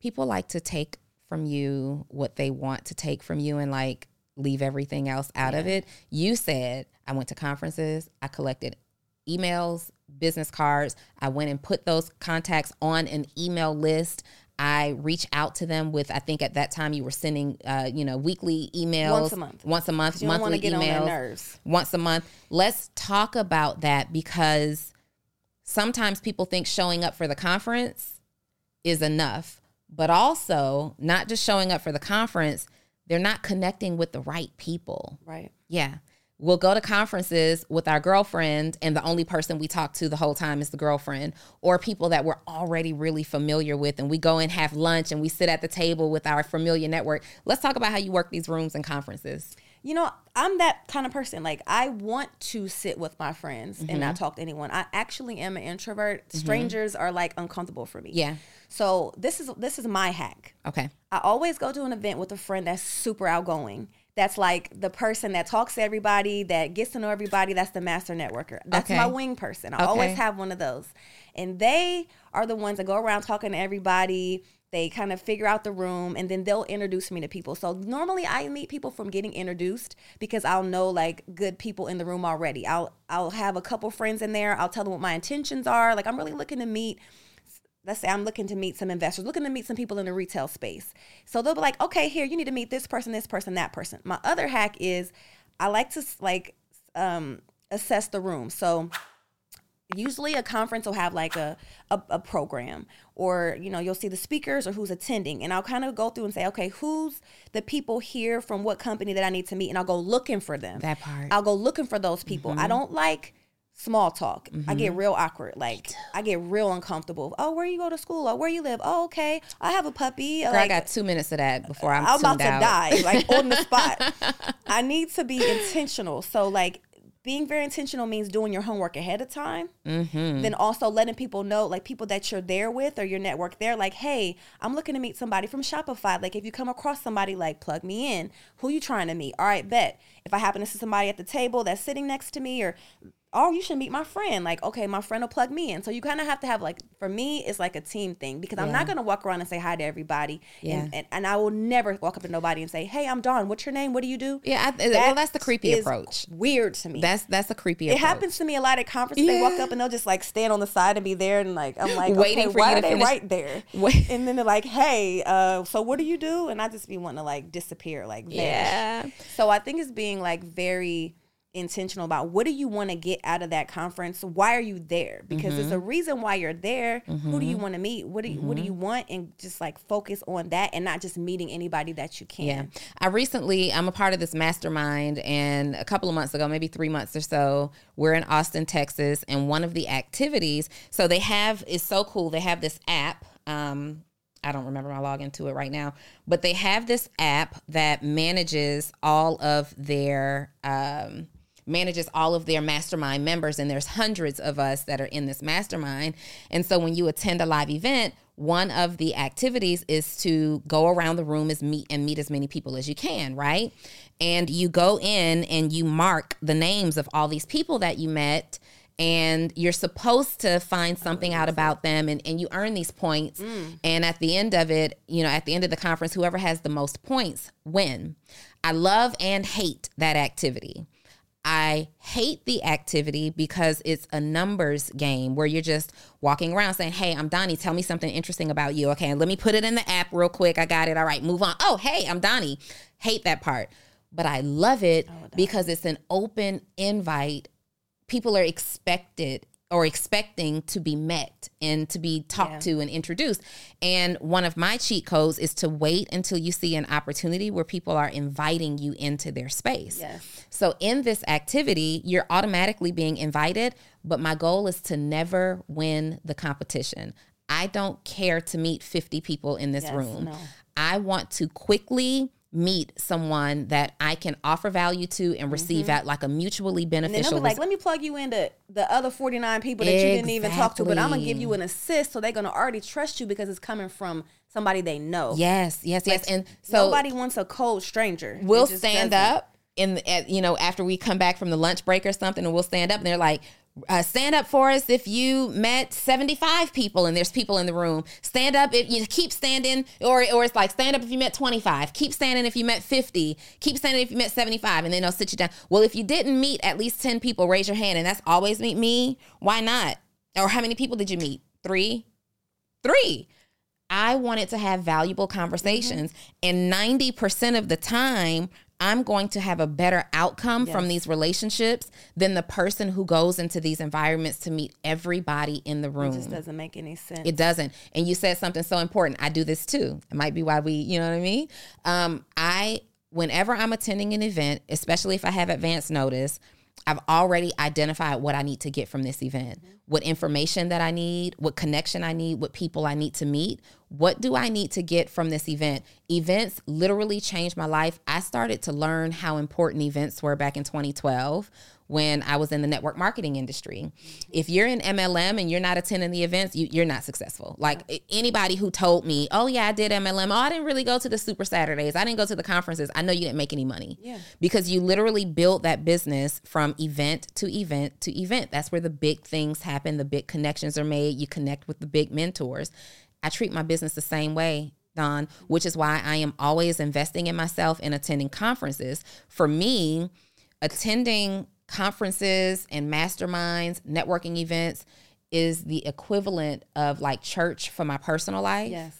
people like to take from you what they want to take from you and like leave everything else out of it you said I went to conferences I collected emails, business cards. I went and put those contacts on an email list. I reach out to them with. I think at that time you were sending, uh, you know, weekly emails Once a month. once a month, You monthly get emails, on their nerves. once a month. Let's talk about that because sometimes people think showing up for the conference is enough, but also not just showing up for the conference, they're not connecting with the right people. Right. Yeah. We'll go to conferences with our girlfriend, and the only person we talk to the whole time is the girlfriend, or people that we're already really familiar with. And we go and have lunch and we sit at the table with our familiar network. Let's talk about how you work these rooms and conferences. You know, I'm that kind of person. Like, I want to sit with my friends and Mm-hmm. not talk to anyone. I actually am an introvert. Strangers are like uncomfortable for me. Yeah. So this is this is my hack. Okay. I always go to an event with a friend that's super outgoing. That's like the person that talks to everybody, that gets to know everybody. That's the master networker. That's Okay. my wing person. I Okay. always have one of those. And they are the ones that go around talking to everybody. They kind of figure out the room and then they'll introduce me to people. So normally I meet people from getting introduced because I'll know like good people in the room already. I'll I'll have a couple friends in there. I'll tell them what my intentions are. Like I'm really looking to meet let's say I'm looking to meet some investors, looking to meet some people in the retail space. So they'll be like, okay, here, you need to meet this person, this person, that person. My other hack is I like to like um, assess the room. So usually a conference will have like a, a, a program or you know you'll see the speakers or who's attending and i'll kind of go through and say okay who's the people here from what company that i need to meet? And i'll go looking for them. That part. i'll go looking for those people. I mm-hmm. don't like small talk. I get mm-hmm. real awkward. Like i get real uncomfortable oh where you go to school? Or where you live? Oh okay. I have a puppy. Girl, like, I got two minutes of that uh, before I'm, I'm about to out. die, like on the spot. I need to be intentional. So, like, being very intentional means doing your homework ahead of time. Mm-hmm. Then also letting people know, like people that you're there with or your network there, like, hey, I'm looking to meet somebody from Shopify. Like, if you come across somebody, like, plug me in. Who you trying to meet? All right, bet. If I happen to see somebody at the table that's sitting next to me or oh, you should meet my friend. Like, okay, my friend will plug me in. So you kind of have to have like, for me, it's like a team thing because I'm not gonna walk around and say hi to everybody. Yeah. And, and, and I will never walk up to nobody and say, hey, I'm Dawn. What's your name? What do you do? Yeah, I, well, that's the creepy approach. Weird to me. That's that's a creepy approach. it approach. happens to me a lot at conferences. They walk up and they'll just like stand on the side and be there, and like I'm like, Waiting okay, for why you are to they finish- right there? Wait. And then they're like, hey, uh, so what do you do? And I just be wanting to like disappear, like vanish. Yeah. So I think it's being like very intentional about what do you want to get out of that conference? Why are you there? Because there's a Mm-hmm. reason why you're there. Who do you want to meet? What do you, what do you want? And just like focus on that and not just meeting anybody that you can. Yeah. I recently, I'm a part of this mastermind, and a couple of months ago, maybe three months or so, we're in Austin, Texas, and one of the activities, so they have, is so cool. They have this app. Um, I don't remember my login to it right now, but they have this app that manages all of their, um, manages all of their mastermind members and there's hundreds of us that are in this mastermind. And so when you attend a live event one of the activities is to go around the room as meet and meet as many people as you can right? And you go in and you mark the names of all these people that you met and you're supposed to find something out about them and, and you earn these points. Mm. And at the end of it you know at the end of the conference whoever has the most points win. I love and hate that activity I hate the activity because it's a numbers game where you're just walking around saying, Hey, I'm Donni. Tell me something interesting about you. Okay, let me put it in the app real quick. I got it. All right, move on. Oh, hey, I'm Donni. Hate that part. But I love it oh, because it's an open invite. People are expected or expecting to be met and to be talked to and introduced. And one of my cheat codes is to wait until you see an opportunity where people are inviting you into their space. Yes. So in this activity, you're automatically being invited, but my goal is to never win the competition. I don't care to meet 50 people in this Yes, room. no. I want to quickly meet someone that I can offer value to and receive at like a mutually Mm-hmm. And beneficial they'll be like, let me plug you into the other 49 people that you didn't even talk to, but I'm going to give you an assist. So they're going to already trust you because it's coming from somebody they know. Yes, yes, yes. And so Nobody wants a cold stranger. We'll stand doesn't. up in at, you know after we come back from the lunch break or something and we'll stand up and they're like uh, stand up for us if you met 75 people and there's people in the room. Stand up if you keep standing or or it's like stand up if you met 25 keep standing if you met 50 keep standing if you met 75 and then they'll sit you down. Well if you didn't meet at least 10 people raise your hand and that's always meet me. Why not? Or how many people did you meet? Three? Three. I wanted to have valuable conversations. And 90% of the time, I'm going to have a better outcome from these relationships than the person who goes into these environments to meet everybody in the room. It just doesn't make any sense. It doesn't. And you said something so important. I do this too. It might be why we, you know what I mean? Um, I, whenever I'm attending an event, especially if I have advance notice, I've already identified what I need to get from this event, what information that I need, what connection I need, what people I need to meet. What do I need to get from this event? Events literally changed my life. I started to learn how important events were back in 2012 when I was in the network marketing industry. If you're in MLM and you're not attending the events, you, you're not successful. Like anybody who told me, oh, yeah, I did MLM. Oh, I didn't really go to the Super Saturdays. I didn't go to the conferences. I know you didn't make any money. Yeah. Because you literally build that business from event to event to event. That's where the big things happen, the big connections are made. You connect with the big mentors. I treat my business the same way. Dawn, which is why I am always investing in myself and attending conferences. For me, attending conferences and masterminds, networking events is the equivalent of like church for my personal life. Yes.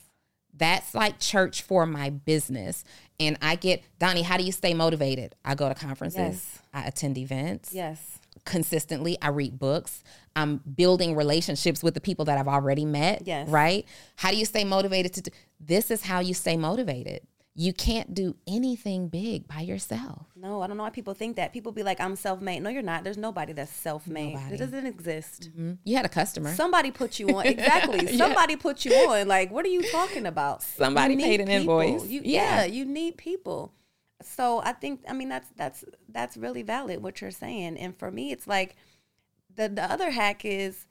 That's like church for my business. And I get, Donni, how do you stay motivated? I go to conferences, Yes. I attend events Yes. consistently. I read books. I'm building relationships with the people that I've already met. Yes. Right? How do you stay motivated to do this is how you stay motivated. You can't do anything big by yourself. No, I don't know why people think that. People be like, I'm self made. No, you're not. There's nobody that's self made. It doesn't exist. Mm-hmm. You had a customer. Somebody put you on. Exactly. Somebody put you on. Like, what are you talking about? Somebody paid an people. invoice. You, Yeah. yeah. you need people. So I think, I mean, that's that's that's really valid what you're saying. And for me, it's like the the other hack is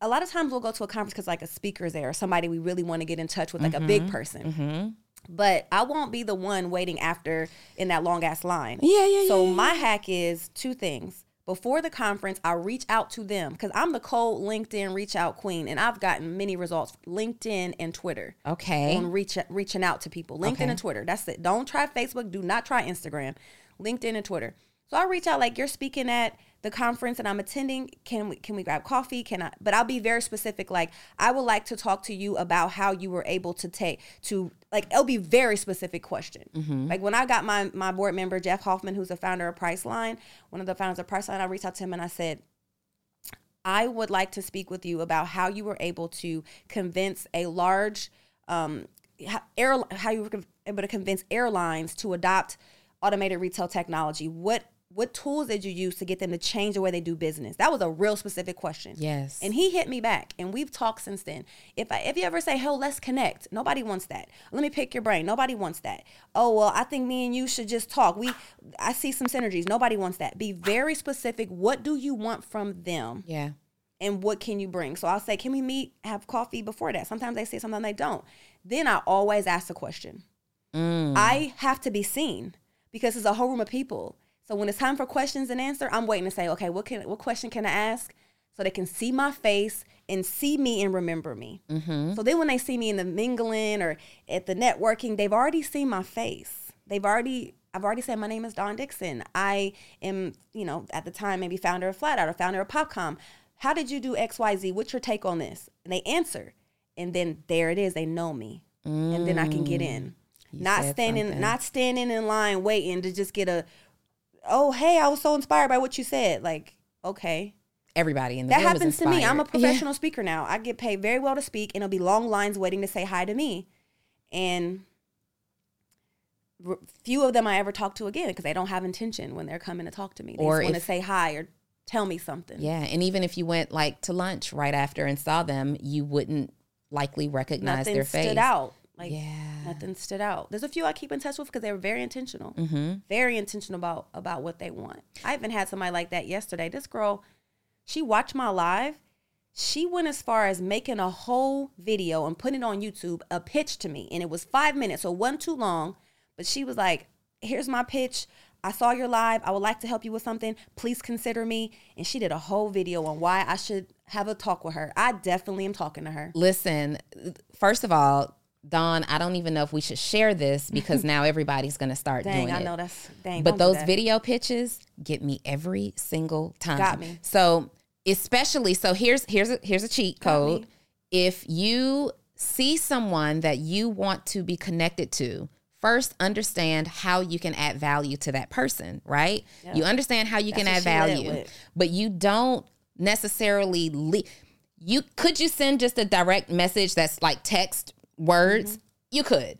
a lot of times we'll go to a conference because like a speaker's there or somebody we really want to get in touch with, like a big mm-hmm. person. Mm-hmm. But I won't be the one waiting after in that long ass line. Yeah, yeah, So yeah, my hack is two things. Before the conference, I reach out to them because I'm the cold LinkedIn reach out queen, and I've gotten many results. LinkedIn and Twitter Okay. on reach reaching out to people. LinkedIn Okay. and Twitter. That's it. Don't try Facebook. Do not try Instagram. LinkedIn and Twitter. So I reach out like you're speaking at the conference and I'm attending. Can we can we grab coffee? Can I? But I'll be very specific. Like I would like to talk to you about how you were able to take to like it'll be very specific question. Like when I got my my board member Jeff Hoffman, who's the founder of Priceline, one of the founders of Priceline, I reached out to him and I said, I would like to speak with you about how you were able to convince a large um, air, how you were able to convince airlines to adopt automated retail technology. What what tools did you use to get them to change the way they do business? That was a real specific question. Yes. And he hit me back, and we've talked since then. If I if you ever say, "Hell, let's connect," nobody wants that. Let me pick your brain. Nobody wants that. Oh well, I think me and you should just talk. We, I see some synergies. Nobody wants that. Be very specific. What do you want from them? yeah. and what can you bring? So I'll say, can we meet, have coffee before that? Sometimes they say, sometimes they don't. Then I always ask a question. Mm. I have to be seen because it's a whole room of people. So when it's time for questions and answer, I'm waiting to say, okay, what can what question can I ask? So they can see my face and see me and remember me. Mm-hmm. So then when they see me in the mingling or at the networking, they've already seen my face. They've already I've already said my name is Dawn Dickson. I am, you know, at the time maybe founder of Flat Out or founder of PopCom. How did you do XYZ? What's your take on this? And they answer. And then there it is. They know me. And then I can get in. You not standing something. not standing in line waiting to just get a oh hey, I was so inspired by what you said. Like, okay. Everybody in the That happens to me. I'm a professional speaker now. I get paid very well to speak, and it'll be long lines waiting to say hi to me. And r- few of them I ever talk to again because they don't have intention when they're coming to talk to me. They Or just want to say hi or tell me something. Yeah, and even if you went like to lunch right after and saw them, you wouldn't likely recognize nothing their face. stood out. Like Yeah. nothing stood out. There's a few I keep in touch with because they were very intentional, Mm-hmm. very intentional about about what they want. I even had somebody like that yesterday. This girl, she watched my live. She went as far as making a whole video and putting it on YouTube, a pitch to me, and it was five minutes, so it wasn't too long. But she was like, "Here's my pitch. I saw your live. I would like to help you with something. Please consider me." And she did a whole video on why I should have a talk with her. I definitely am talking to her. Listen, first of all, Dawn, I don't even know if we should share this because now everybody's going to start Dang, doing I it. know that's dang. but those video pitches get me every single time. Got me. So especially, so here's here's a here's a cheat code. If you see someone that you want to be connected to, first understand how you can add value to that person. Right? You understand how you can add what she led value, but you don't necessarily. Le- you could you send just a direct message that's like text words. Mm-hmm. You could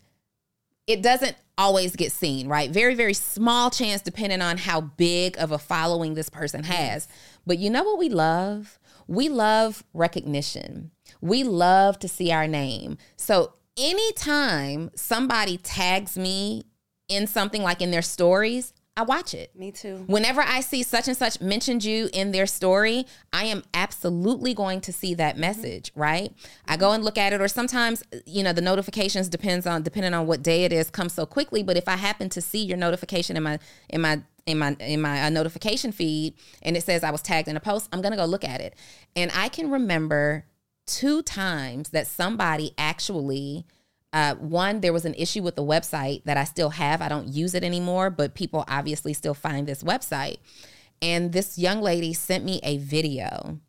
it doesn't always get seen, right? Very, very small chance depending on how big of a following this person has. But you know what we love? We love recognition. We love to see our name. So anytime somebody tags me in something like in their stories, I watch it. Me too. Whenever I see such and such mentioned you in their story, I am absolutely going to see that message, right? I go and look at it or sometimes, you know, the notifications depends on depending on what day it is come so quickly, but if I happen to see your notification in my in my in my in my uh, notification feed and it says I was tagged in a post, I'm going to go look at it. And I can remember two times that somebody actually uh, one, there was an issue with the website that I still have. I don't use it anymore, but people obviously still find this website. And this young lady sent me a video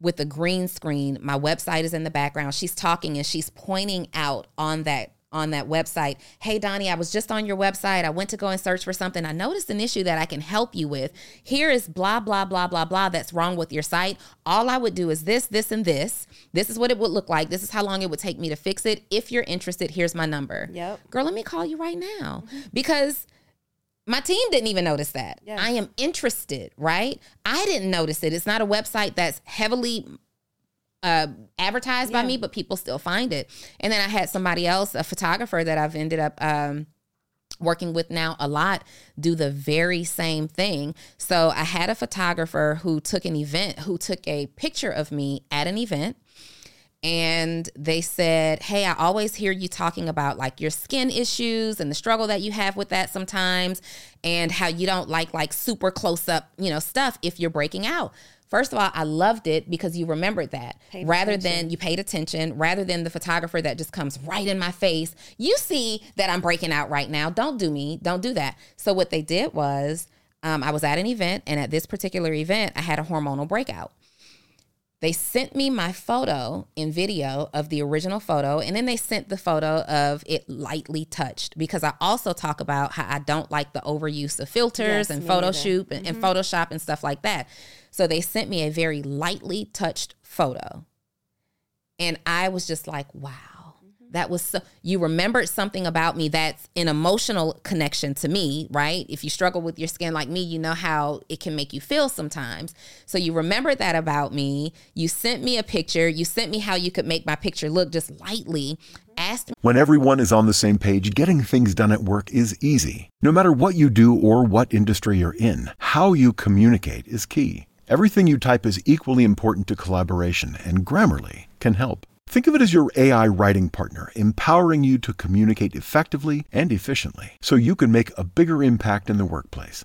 with a green screen. My website is in the background. She's talking and she's pointing out on that on that website, "Hey Donni, I was just on your website. I went to go and search for something. I noticed an issue that I can help you with. Here is blah blah blah blah blah that's wrong with your site. All I would do is this, this and this. This is what it would look like. This is how long it would take me to fix it. If you're interested, here's my number." Yep. Girl, let me call you right now mm-hmm. because my team didn't even notice that. Yes. I am interested, right? I didn't notice it. It's not a website that's heavily uh, advertised by me, but people still find it. And then I had somebody else, a photographer that I've ended up um, working with now a lot, do the very same thing. So I had a photographer who took an event, who took a picture of me at an event and they said, Hey, I always hear you talking about like your skin issues and the struggle that you have with that sometimes, and how you don't like like super close up, you know, stuff if you're breaking out. First of all, I loved it because you remembered that Paid rather attention. than you paid attention, rather than the photographer that just comes right in my face. You see that I'm breaking out right now. Don't do me. Don't do that. So, what they did was, um, I was at an event, and at this particular event, I had a hormonal breakout. They sent me my photo and video of the original photo, and then they sent the photo of it lightly touched because I also talk about how I don't like the overuse of filters Yes, and. Photoshop and, and Photoshop and stuff like that. So they sent me a very lightly touched photo. And I was just like, wow. Mm-hmm. That was so you remembered something about me that's an emotional connection to me, right? If you struggle with your skin like me, you know how it can make you feel sometimes. So you remembered that about me. You sent me a picture. You sent me how you could make my picture look just lightly. Mm-hmm. Asked When everyone is on the same page, getting things done at work is easy. No matter what you do or what industry you're in, how you communicate is key. Everything you type is equally important to collaboration, and Grammarly can help. Think of it as your AI writing partner, empowering you to communicate effectively and efficiently so you can make a bigger impact in the workplace.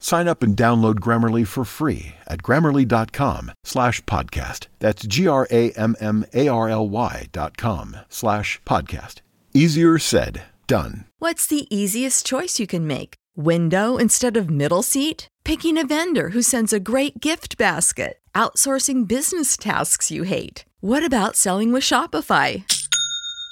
Sign up and download Grammarly for free at grammarly.com slash podcast. That's G-R-A-M-M-A-R-L-Y dot com slash podcast. Easier said, done. What's the easiest choice you can make? Window instead of middle seat? Picking a vendor who sends a great gift basket? Outsourcing business tasks you hate? What about selling with Shopify?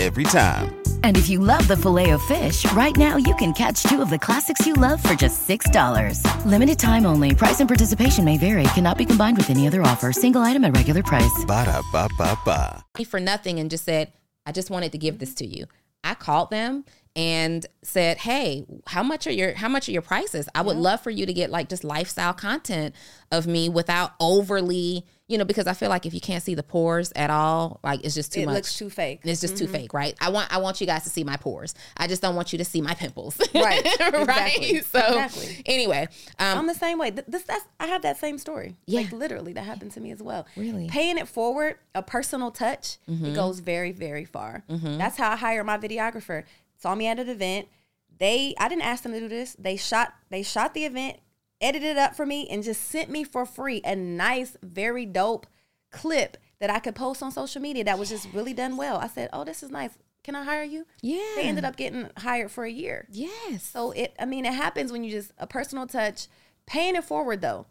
Every time. And if you love the filet of fish, right now you can catch two of the classics you love for just $6. Limited time only. Price and participation may vary. Cannot be combined with any other offer. Single item at regular price. Ba-da-ba-ba-ba. for nothing and just said, I just wanted to give this to you. I called them and said, "Hey, how much are your how much are your prices? I would love for you to get like just lifestyle content of me without overly, you know, because I feel like if you can't see the pores at all, like it's just too it much. It looks too fake. It's just too mm-hmm. fake, right? I want I want you guys to see my pores. I just don't want you to see my pimples. Right, right. exactly, So exactly. anyway, um, I'm the same way. This that's I have that same story. Yeah. Like literally that happened to me as well. Really? Paying it forward, a personal touch, it mm-hmm. goes very, very far. Mm-hmm. That's how I hire my videographer. Saw me at an event. They I didn't ask them to do this. They shot they shot the event, edited it up for me, and just sent me for free a nice, very dope clip that I could post on social media that was just really done well. I said, Oh, this is nice. Can I hire you? yeah. They ended up getting hired for a year. Yes. So it, I mean, it happens when you just a personal touch. Paying it forward though,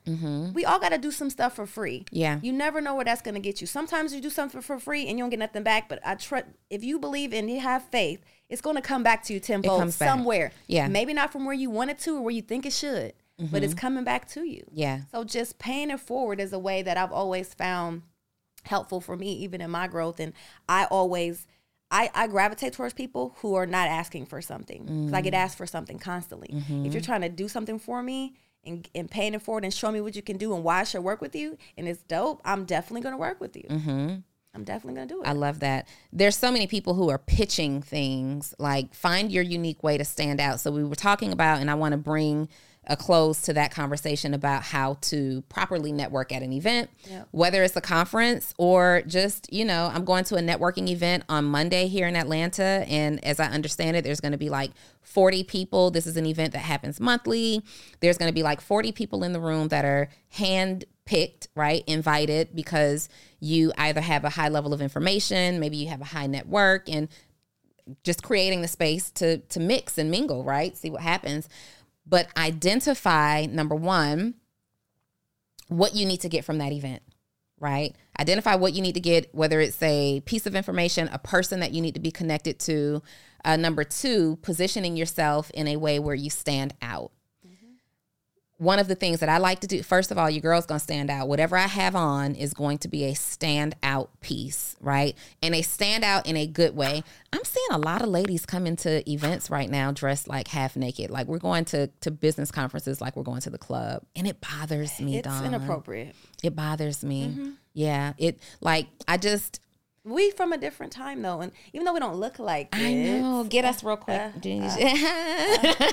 we all got to do some stuff for free. Mm-hmm. Yeah. you never know where that's going to get you. Sometimes you do something for free and you don't get nothing back. But I trust if you believe and you have faith, it's going to come back to you tenfold comes back. somewhere. Yeah. maybe not from where you want it to or where you think it should, but it's mm-hmm. coming back to you. Mm-hmm. Yeah. So just paying it forward is a way that I've always found helpful for me, even in my growth. And I always, I, I gravitate towards people who are not asking for something because I get mm. asked for something constantly. If mm-hmm. you're trying to do something for me and, and paying it forward and show me what you can do and why I should work with you and it's dope, I'm definitely going to work with you. Mm-hmm. I'm definitely going to do it. I love that. There's so many people who are pitching things like find your unique way to stand out. So we were talking about, and I want to bring a close to that conversation about how to properly network at an event, whether it's a conference or just, you know, I'm going to a networking event on Monday here in Atlanta. And as I understand it, there's going to be like 40 people. This is an event that happens monthly. There's going to be like 40 people in the room that are hand picked, right? Invited because you either have a high level of information, maybe you have a high network, and just creating the space to to mix and mingle, right? See what happens. But identify number one, what you need to get from that event, right? Identify what you need to get, whether it's a piece of information, a person that you need to be connected to. Uh, number two, positioning yourself in a way where you stand out one of the things that I like to do, first of all, your girl's gonna stand out. Whatever I have on is going to be a standout piece, right? And a standout in a good way. I'm seeing a lot of ladies come into events right now dressed like half naked. Like we're going to to business conferences like we're going to the club. And it bothers me, it's Dawn. inappropriate. It bothers me. Mm-hmm. Yeah. It like I just We from a different time though, and even though we don't look like I know. Get us real quick. Uh, uh,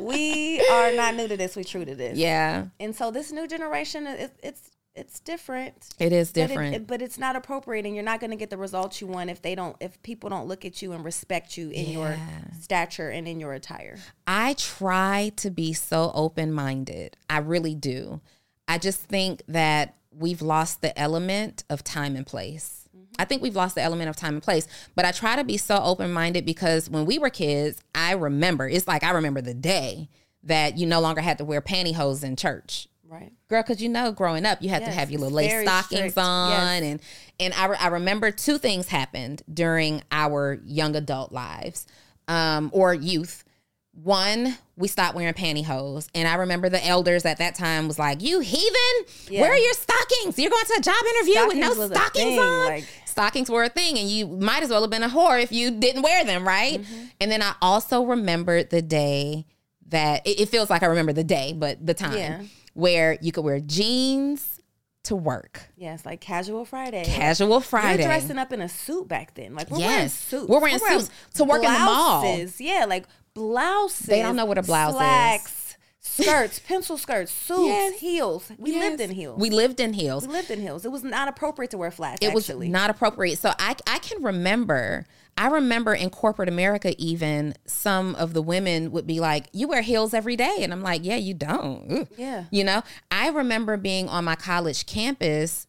we are not new to this. We true to this. yeah, And so this new generation, it, it's it's different. it is But it- different. But, it's not appropriate, and you're not going to get the results you want if they don't. If people don't look at you and respect you in your stature and in your attire. I try to be so open minded. I really do. I just think that we've lost the element of time and place. I think we've lost the element of time and place, but I try to be so open minded because when we were kids, I remember, it's like I remember the day that you no longer had to wear pantyhose in church. Right. Girl, because you know, growing up, you had to have your little lace stockings strict. on, Yes. and and I, re- I remember two things happened during our young adult lives, um, or youth. One, we stopped wearing pantyhose, and I remember the elders at that time was like, "You heathen, Yeah. where are your stockings? You're going to a job interview with no Stockings stockings on." like- stockings were a thing, and you might as well have been a whore if you didn't wear them, right? Mm-hmm. And then I also remembered the day that it, it feels like I remember the day, but the time Yeah. where you could wear jeans to work. Yes, like casual Friday. Casual Friday. You're dressing up in a suit back then. Like we're wearing Yes. suits. We're wearing suits to work in the mall. Yeah, like blouses. They don't know what a blouse is. slacks, skirts, pencil skirts, suits, Yes. heels. We Yes. lived in heels. We lived in heels. We lived in heels. It was not appropriate to wear flats. it was not appropriate. So I I can remember I remember in corporate America even some of the women would be like, "You wear heels every day," and I'm like, "Yeah, you don't." Ugh. Yeah. You know, I remember being on my college campus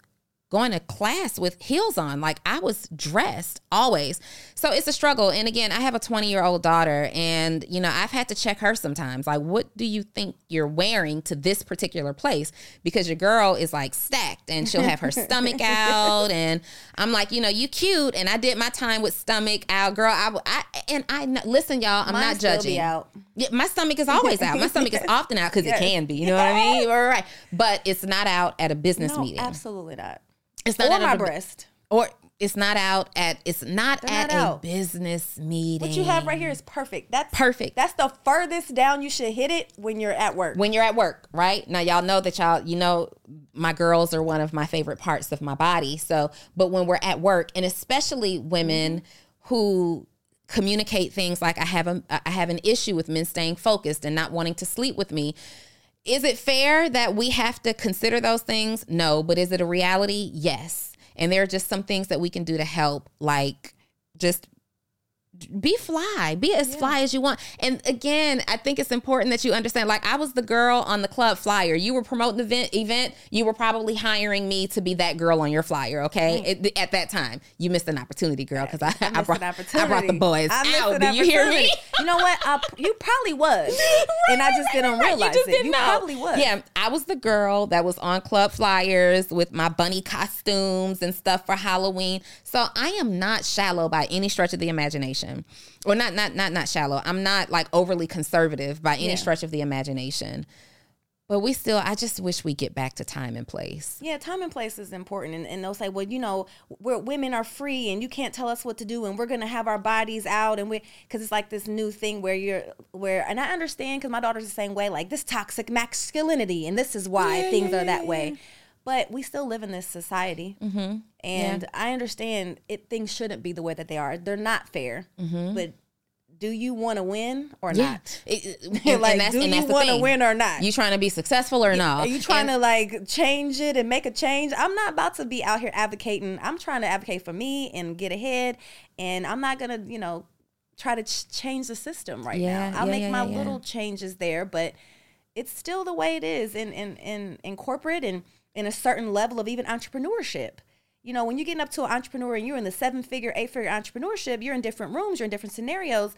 going to class with heels on. Like I was dressed always. So it's a struggle. And again, I have a 20 year old daughter, and you know, I've had to check her sometimes. Like, what do you think you're wearing to this particular place? Because your girl is like stacked and she'll have her stomach out. And I'm like, you know, you cute. And I did my time with stomach out, girl. I, I and I listen, y'all, I'm Mine not judging. Out. Yeah, my stomach is always out. My stomach is often out because Yes. it can be. You know what I mean? Right, right. But it's not out at a business No, meeting. absolutely not. It's not Or my a, breast. or it's not out at it's not They're at not a out. business meeting. What you have right here is perfect. That's Perfect. That's the furthest down you should hit it when you're at work. when you're at work, right? Now y'all know that y'all you know my girls are one of my favorite parts of my body. So, but when we're at work and especially women mm-hmm. who communicate things like I have a I have an issue with men staying focused and not wanting to sleep with me. Is it fair that we have to consider those things? No, but is it a reality? Yes. And there are just some things that we can do to help like just be fly be as fly as you want and again i think it's important that you understand like i was the girl on the club flyer you were promoting the event event you were probably hiring me to be that girl on your flyer okay mm. It- at that time you missed an opportunity girl because I, I, missed brought, I brought the boys I out do you hear me. You know what? I, you probably was, and I just didn't Right, realize just it. didn't you know. probably was. Yeah, I was the girl that was on club flyers with my bunny costumes and stuff for Halloween. So I am not shallow by any stretch of the imagination. Or not not not not shallow. I'm not like overly conservative by any Yeah. stretch of the imagination. But we still I just wish we get back to time and place. Yeah, time and place is important, and, and they'll say, well, you know, we're women are free, and you can't tell us what to do, and we're gonna have our bodies out, and we, because it's like this new thing where you're, where, and I understand, because my daughter's the same way, like this toxic masculinity, and this is why things are that way, but we still live in this society, mm-hmm. and I understand it. Things shouldn't be the way that they are. They're not fair, but do you want to win or not? It- it- like, and do and you want to win or not? You trying to be successful or not? Are you trying And- to like change it and make a change? I'm not about to be out here advocating. I'm trying to advocate for me and get ahead. And I'm not gonna, you know, try to ch- change the system right Yeah, now. I'll yeah, make yeah, my yeah, yeah. little changes there, but it's still the way it is in in in, in corporate and in a certain level of even entrepreneurship. You know, when you're getting up to an entrepreneur and you're in the seven figure, eight figure entrepreneurship, you're in different rooms, you're in different scenarios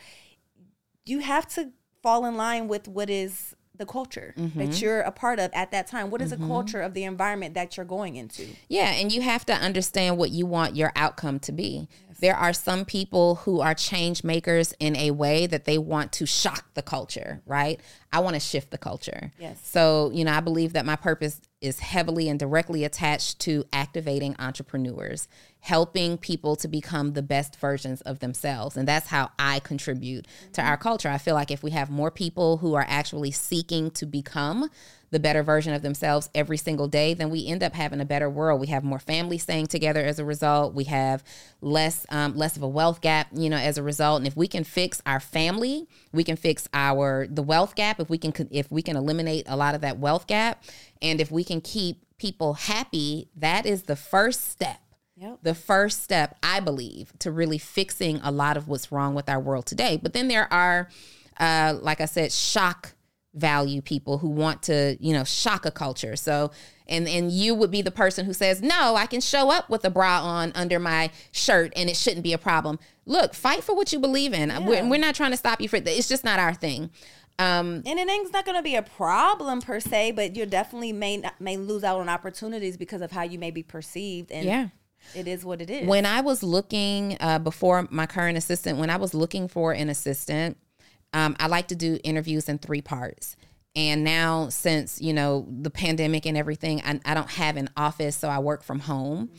you have to fall in line with what is the culture Mm-hmm. that you're a part of at that time. What is the culture of the environment that you're going into? Yeah, and you have to understand what you want your outcome to be. There are some people who are change makers in a way that they want to shock the culture, right? I want to shift the culture. Yes. So, you know, I believe that my purpose is heavily and directly attached to activating entrepreneurs, helping people to become the best versions of themselves. And that's how I contribute to mm-hmm. our culture. I feel like if we have more people who are actually seeking to become the better version of themselves every single day, then we end up having a better world. We have more families staying together as a result. We have less um, less of a wealth gap, you know, as a result. And if we can fix our family, we can fix our the wealth gap. If we can if we can eliminate a lot of that wealth gap, and if we can keep people happy, that is the first step Yep. the first step, I believe, to really fixing a lot of what's wrong with our world today. But then there are, uh, like I said, shock value people who want to, you know, shock a culture. So, and and you would be the person who says, "No, I can show up with a bra on under my shirt, and it shouldn't be a problem." Look, fight for what you believe in. We're, we're not trying to stop you for It's just not our thing. Um, And it ain't not gonna be a problem per se, but you definitely may not, may lose out on opportunities because of how you may be perceived. And Yeah. it is what it is. When I was looking uh, before my current assistant, when I was looking for an assistant, um, I like to do interviews in three parts. And now, since you know the pandemic and everything, I, I don't have an office, so I work from home.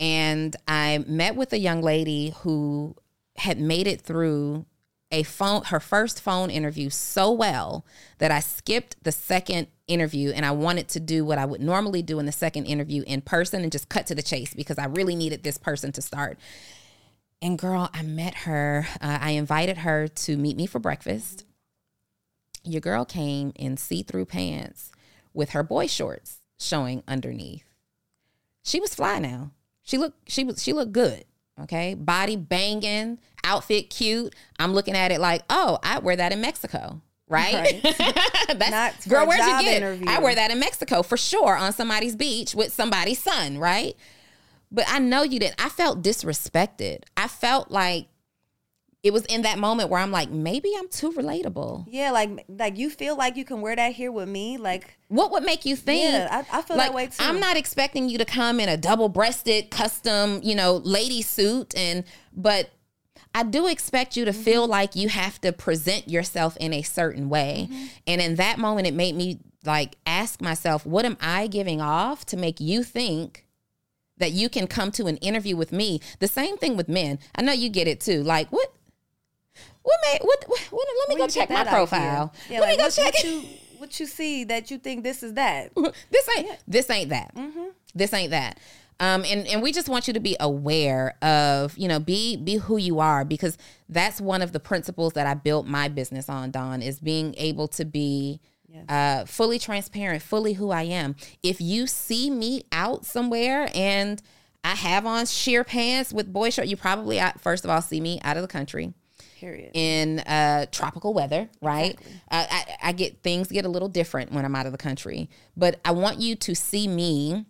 And I met with a young lady who had made it through a phone her first phone interview so well that I skipped the second interview and I wanted to do what I would normally do in the second interview in person and just cut to the chase because I really needed this person to start. And girl, I met her. Uh, I invited her to meet me for breakfast. Your girl came in see-through pants with her boy shorts showing underneath. She was fly now. She looked she was she looked good. Okay. Body banging, outfit cute. I'm looking at it like, oh, I wear that in Mexico. Right? That's Not girl, where'd you get it? I wear that in Mexico for sure on somebody's beach with somebody's son, right? But I know you didn't. I felt disrespected. I felt like it was in that moment where I'm like, maybe I'm too relatable. yeah, like like you feel like you can wear that here with me, like What would make you think? Yeah, I- I feel that way, too. I'm not expecting you to come in a double-breasted custom, you know, lady suit, and but I do expect you to Mm-hmm. feel like you have to present yourself in a certain way. Mm-hmm. And in that moment, it made me like ask myself, what am I giving off to make you think that you can come to an interview with me? The same thing with men. I know you get it too. Like what? What made what? what, what let me where go check my profile. Yeah, let like me go what, check what it. you what you see that you think this is that. this ain't this ain't that. Mm-hmm. This ain't that. Um, and and we just want you to be aware of you know be be who you are because that's one of the principles that I built my business on. Dawn is being able to be. Uh, fully transparent, fully who I am. If you see me out somewhere and I have on sheer pants with boy short, you probably uh, first of all see me out of the country Period. in uh, tropical weather, right? Uh, I, I get things get a little different when I'm out of the country, but I want you to see me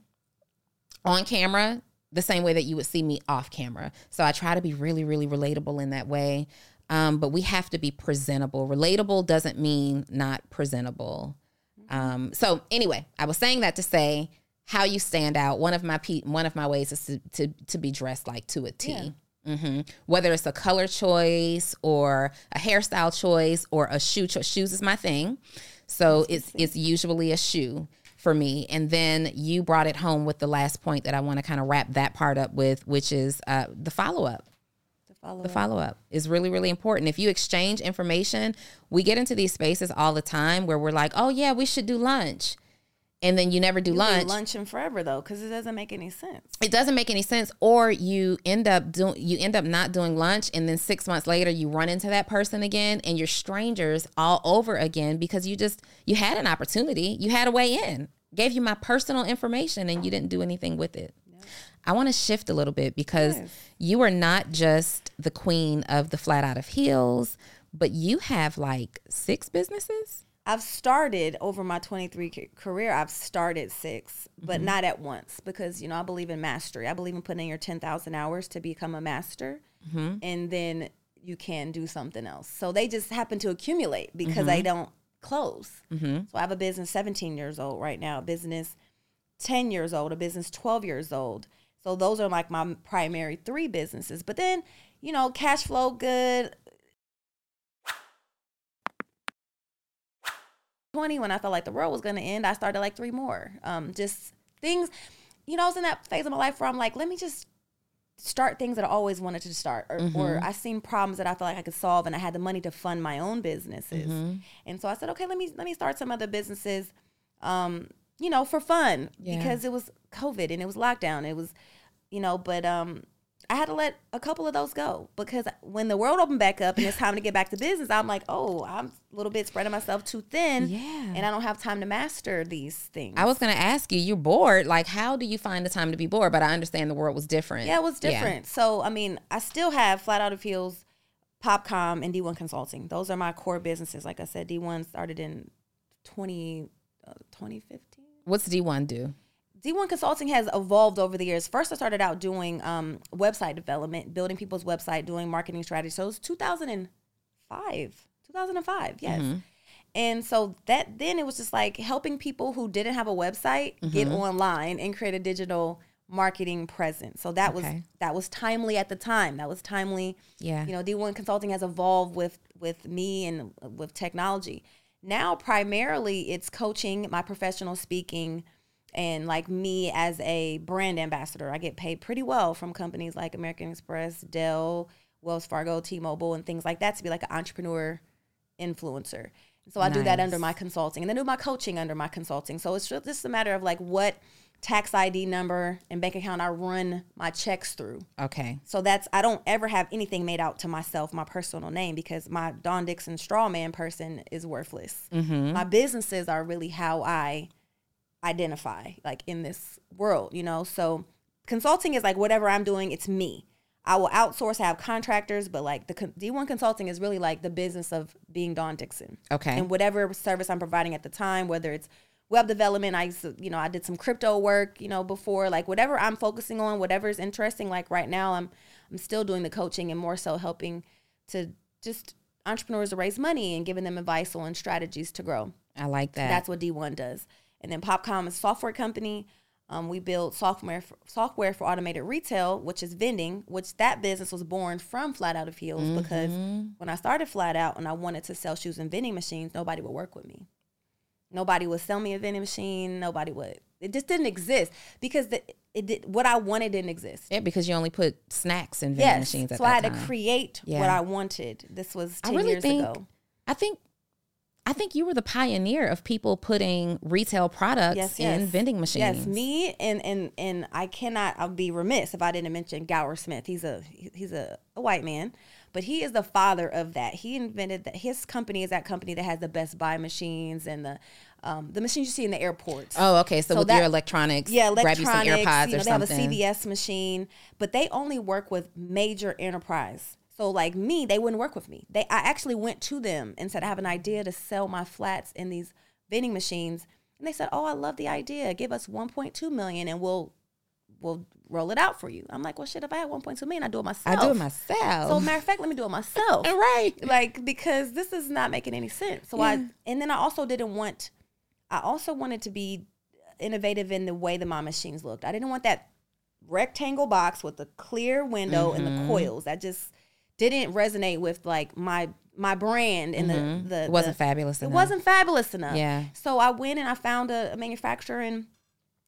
on camera the same way that you would see me off camera. So I try to be really, really relatable in that way. Um, but we have to be presentable. Relatable doesn't mean not presentable. Um, so anyway, I was saying that to say how you stand out. One of my pe- one of my ways is to to, to be dressed like to a T. hmm Whether it's a color choice or a hairstyle choice or a shoe choice. Shoes is my thing. So it's it's usually a shoe for me. And then you brought it home with the last point that I want to kind of wrap that part up with, which is uh, the follow up. Follow The follow up is really, really important. If you exchange information, we get into these spaces all the time where we're like, oh, yeah, we should do lunch. And then you never do You'll lunch. lunching forever though, because it doesn't make any sense. It doesn't make any sense. Or you end up doing you end up not doing lunch and then six months later you run into that person again and you're strangers all over again because you just you had an opportunity. You had a way in. Gave you my personal information and you didn't do anything with it. I want to shift a little bit because you are not just the queen of the flat out of heels, but you have like six businesses. I've started over my 23 career, I've started six, but mm-hmm. not at once because, you know, I believe in mastery. I believe in putting in your 10,000 hours to become a master mm-hmm. and then you can do something else. So they just happen to accumulate because they mm-hmm. don't close. So I have a business 17 years old right now, a business 10 years old, a business 12 years old. So those are like my primary three businesses. But then, you know, cash flow good, 20 when I felt like the world was going to end, I started like three more. Um, just things, you know, I was in that phase of my life where I'm like, let me just start things that I always wanted to start, or, or I seen problems that I felt like I could solve, and I had the money to fund my own businesses. And so I said, okay, let me let me start some other businesses um, you know, for fun Yeah. because it was COVID and it was lockdown. It was, you know, but um, I had to let a couple of those go because when the world opened back up and it's time to get back to business, I'm like, oh, I'm a little bit spreading myself too thin, Yeah. and I don't have time to master these things. I was going to ask you, you're bored. Like, how do you find the time to be bored? But I understand the world was different. Yeah, it was different. So, I mean, I still have Flat Out of Heels, PopCom, and D1 Consulting. Those are my core businesses. Like I said, D1 started in 20, uh, 2015. What's D1 do? D1 Consulting has evolved over the years. First, I started out doing um, website development, building people's website, doing marketing strategy. So it was 2005. 2005, yes. And so that then it was just like helping people who didn't have a website get online and create a digital marketing presence. So that Okay. was that was timely at the time. That was timely. Yeah. You know, D1 Consulting has evolved with with me and with technology. Now primarily it's coaching, my professional speaking and like me as a brand ambassador. I get paid pretty well from companies like American Express, Dell, Wells Fargo, T-Mobile and things like that to be like an entrepreneur influencer. So I do that under my consulting and then do my coaching under my consulting. So it's just a matter of like what tax ID number and bank account I run my checks through. Okay. So that's I don't ever have anything made out to myself, my personal name, because my Dawn Dickson strawman person is worthless. Mm-hmm. My businesses are really how I identify, like in this world, you know. So consulting is like whatever I'm doing, it's me. I will outsource, have contractors, but like the D1 consulting is really like the business of being Dawn Dickson. Okay. And whatever service I'm providing at the time, whether it's web development, I you know, I did some crypto work, you know, before, like whatever I'm focusing on, whatever is interesting. Like right now, I'm I'm still doing the coaching and more so helping to just entrepreneurs to raise money and giving them advice on strategies to grow. I like that. That's what D1 does. And then PopCom is a software company. Um, we build software for, software for automated retail, which is vending, which that business was born from Flat Out of Heels because when I started Flat Out and I wanted to sell shoes and vending machines, nobody would work with me. Nobody would sell me a vending machine. Nobody would. It just didn't exist because the, it did, what I wanted didn't exist. yeah, because you only put snacks in vending Yes, machines at so I had time. to create what I wanted. This was I really years think ago. I think I think you were the pioneer of people putting retail products yes, in yes. vending machines. Yes, me and and and I cannot. I'll be remiss if I didn't mention Gower Smith. He's a he's a, a white man, but he is the father of that. He invented that. His company is that company that has the Best Buy machines and the um, the machines you see in the airports. Oh, okay. So, So with that- your electronics, yeah, grab you some electronics. AirPods you know, or they have a. CVS machine, but they only work with major enterprise. So like me, they wouldn't work with me. They I actually went to them and said I have an idea to sell my flats in these vending machines, and they said, "Oh, I love the idea. Give us 1.2 million, and we'll we'll roll it out for you." I'm like, "Well, shit. If I had 1.2 million, I do it myself. I do it myself. So matter of fact, let me do it myself right. like because this is not making any sense. So I and then I also didn't want I also wanted to be innovative in the way that my machines looked. I didn't want that rectangle box with the clear window and Mm-hmm. the coils. That just didn't resonate with like my my brand and the the Mm-hmm. It wasn't the- fabulous It enough. wasn't fabulous enough. Yeah. So I went and I found a, a manufacturer in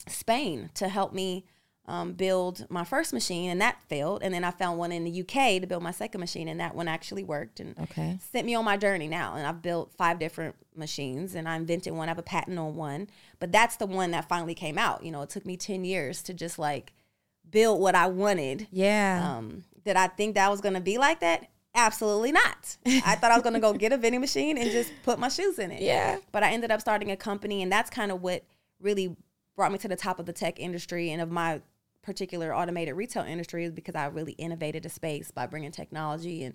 Spain to help me um, build my first machine, and that failed. And then I found one in the UK to build my second machine, and that one actually worked. And Okay. sent me on my journey now. And I've built five different machines, and I invented one. I have a patent on one, but that's the one that finally came out. You know, it took me ten years to just like build what I wanted. Yeah. Um, did I think that was gonna be like that? Absolutely not. I thought I was gonna go get a vending machine and just put my shoes in it. Yeah. But I ended up starting a company, and that's kind of what really brought me to the top of the tech industry and of my particular automated retail industry is because I really innovated a space by bringing technology and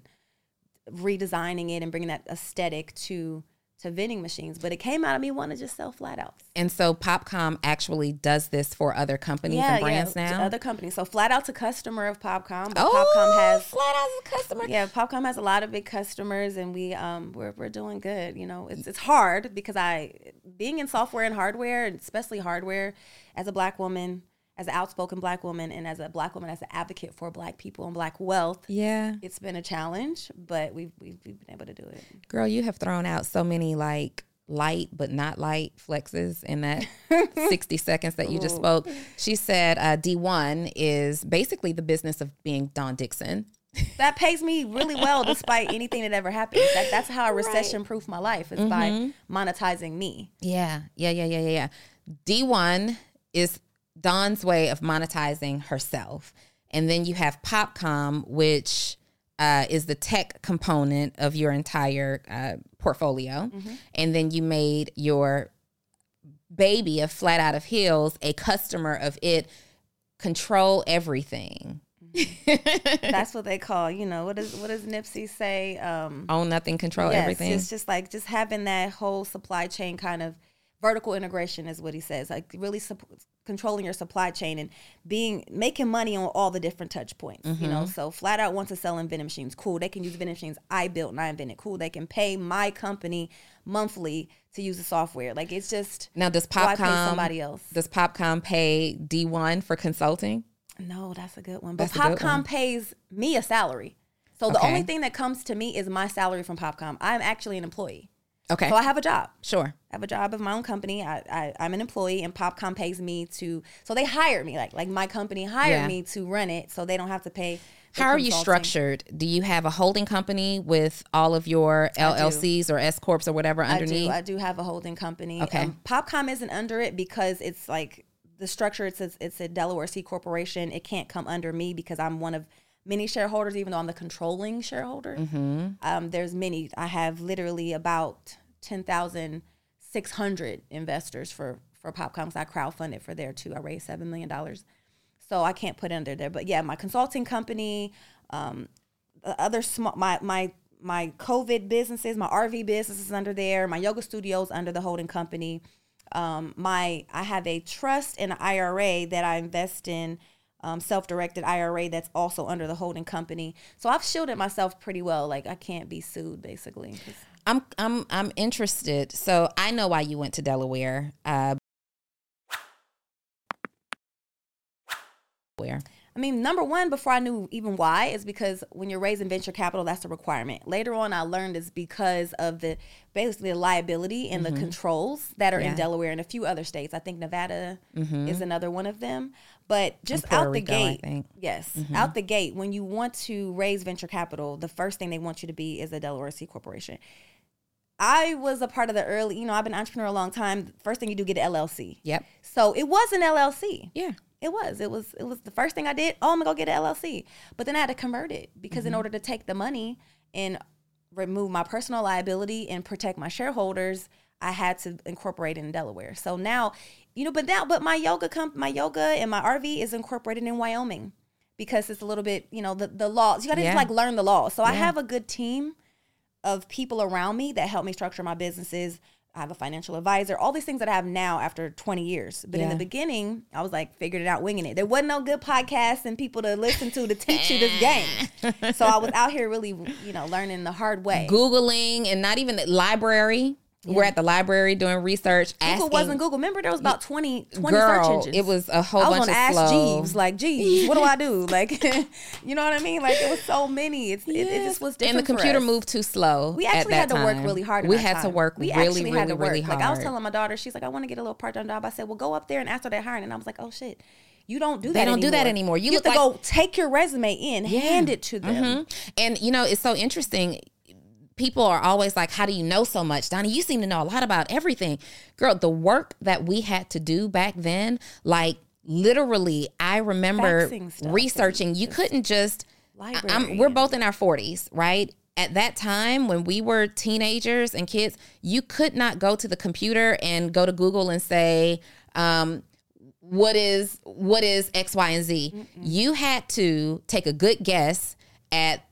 redesigning it and bringing that aesthetic to to vending machines. But it came out of me wanting to just sell flat outs. and so PopCom actually does this for other companies and brands to now. other companies. So flat out's a customer of PopCom. But oh, PopCom has flat out as a customer. yeah, PopCom has a lot of big customers, and we um we're we're doing good. You know, it's it's hard because I being in software and hardware, and especially hardware, as a black woman, as an outspoken black woman, and as a black woman, as an advocate for black people and black wealth. Yeah. It's been a challenge, but we've we've, we've been able to do it. Girl, you have thrown out so many like light but not light flexes in that 60 seconds that you just spoke. She said uh, D1 is basically the business of being Dawn Dickson. that pays me really well despite anything that ever happens. That, that's how I recession proof my life is by Mm-hmm. monetizing me. Yeah, yeah, yeah, yeah, yeah, yeah. D1 is Dawn's way of monetizing herself. And then you have PopCom, which uh, is the tech component of your entire uh, portfolio. And then you made your baby of Flat Out of Heels a customer of it, control everything. That's what they call, you know, what does what does Nipsey say? Um Own nothing, control yes, everything. It's just like just having that whole supply chain kind of vertical integration is what he says. Like really sup- controlling your supply chain and being making money on all the different touch points. You Mm-hmm. know, so flat out wants to sell in vending machines. Cool. They can use vending machines I built and I invented. Cool. They can pay my company monthly to use the software. Like it's just now, does why PopCom somebody else? Does PopCom pay D1 for consulting? No, that's a good one. But That's PopCom one. pays me a salary. So the Okay. only thing that comes to me is my salary from PopCom. I'm actually an employee. Okay, So I have a job. sure. I have a job of my own company. I, I I'm an employee, and PopCom pays me to. So they hire me, like like my company hired Yeah. me to run it, so they don't have to pay. How are you structured? Do you have a holding company with all of your LLCs or S corps or whatever underneath? I do. I do have a holding company. Okay. Um, PopCom isn't under it because it's like the structure. It's a, it's a Delaware C corporation. It can't come under me because I'm one of many shareholders, even though I'm the controlling shareholder. Mm-hmm. Um, there's many. I have literally about ten thousand six hundred investors for for PopCom. 'cause I crowdfunded for there too. I raised seven million dollars. So I can't put under there. But yeah, my consulting company, um, the other small my my my COVID businesses, my RV business is under there. My yoga studios under the holding company. Um, my I have a trust and IRA that I invest in, um, self-directed IRA that's also under the holding company. So I've shielded myself pretty well. Like I can't be sued basically. I'm I'm I'm interested. So I know why you went to Delaware. Uh, where? I mean, number one, before I knew even why, is because when you're raising venture capital, that's a requirement. Later on, I learned it's because of the basically the liability and the controls that are Mm-hmm. Yeah. in Delaware and a few other states. I think Nevada is another one of them. But just out the Rico, I gate, think. Mm-hmm. yes, out the gate, when you want to raise venture capital, the first thing they want you to be is a Delaware C corporation. I was a part of the early, you know, I've been an entrepreneur a long time. First thing you do, get an LLC. Yep. So it was an LLC. Yeah. It was. It was. It was the first thing I did. Oh, I'm gonna go get an LLC. But then I had to convert it because Mm-hmm. in order to take the money and remove my personal liability and protect my shareholders, I had to incorporate in Delaware. So now, you know, but now, but my yoga comp, my yoga and my RV is incorporated in Wyoming because it's a little bit, you know, the the laws. You got to Yeah. just like learn the laws. So I have a good team of people around me that help me structure my businesses. I have a financial advisor, all these things that I have now after 20 years. But in the beginning, I was like, figured it out, winging it. There wasn't no good podcasts and people to listen to to teach you this game. So I was out here really, you know, learning the hard way. Googling and not even the library. We're at the library doing research. Google asking, wasn't Google. Remember, there was about 20, 20 Girl, search engines. it was a whole bunch of things. I was bunch of Ask slow. Jeeves, like, Jeeves, what do I do? Like, you know what I mean? Like, it was so many. It's, it, it just was different. and the for computer moved too slow. We actually had to work really hard. We had to work we really, actually really, had to work. really Like. I was telling my daughter, she's like, I want to get a little part time job. I said, well, go up there and ask her that hiring. And I was like, oh shit, you don't do that. They don't do that anymore. You You, have to like- go take your resume in, hand it to them. Mhm. And you know, it's so interesting. People are always like, "How do you know so much, Donni? You seem to know a lot about everything, girl." The work that we had to do back then, like literally, I remember researching. You couldn't just. We're both in our forties, right? At that time, when we were teenagers and kids, you could not go to the computer and go to Google and say, um, what is what is X, Y, and Z. You had to take a good guess at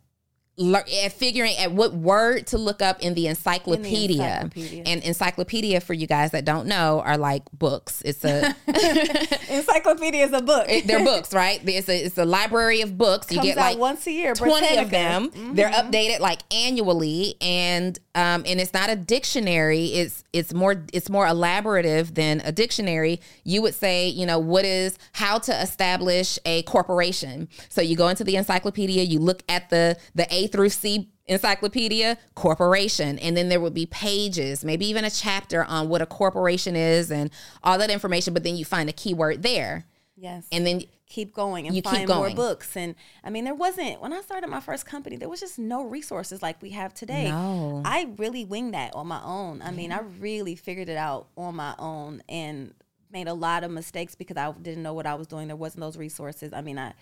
lear- at figuring at what word to look up in the encyclopedia. encyclopedia. And encyclopedia for you guys that don't know are like books. It's a Encyclopedia is a book. it- they're books, right? It's a it's a library of books. You get like once a year. 20 of them. They're updated like annually and um and it's not a dictionary. It's it's more it's more elaborative than a dictionary. You would say, you know, what is how to establish a corporation. So you go into the encyclopedia, you look at the the A through C encyclopedia corporation and then there would be pages maybe even a chapter on what a corporation is and all that information but then you find a keyword there Yes. And then keep going and You find more books. And I mean, there wasn't when I started my first company, there was just no resources like we have today. No. I really winged that on my own. I mean, I really figured it out on my own and made a lot of mistakes because I didn't know what I was doing. There wasn't those resources. I mean, I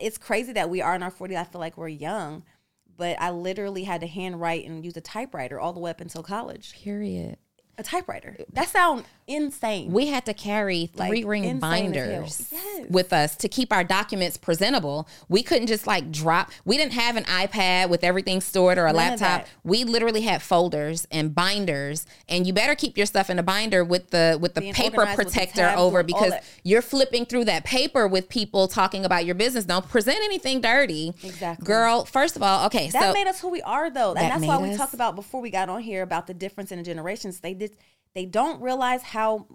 it's crazy that we are in our 40s. I feel like we're young, but I literally had to handwrite and use a typewriter all the way up until college. period. A typewriter. That sounds insane. We had to carry Like, three ring as hell. binders Yes. with us to keep our documents presentable. We couldn't just like drop. We didn't have an iPad with everything stored or a None laptop. We literally had folders and binders, and you better keep your stuff in a binder with the with the Being paper with the protector over because you're flipping through that paper with people talking about your business. Don't present anything dirty, Exactly. girl. First of all, okay, That so made us who we are, though, That and that's why made we talked about before we got on here about the difference in the generations. They did, they don't realize how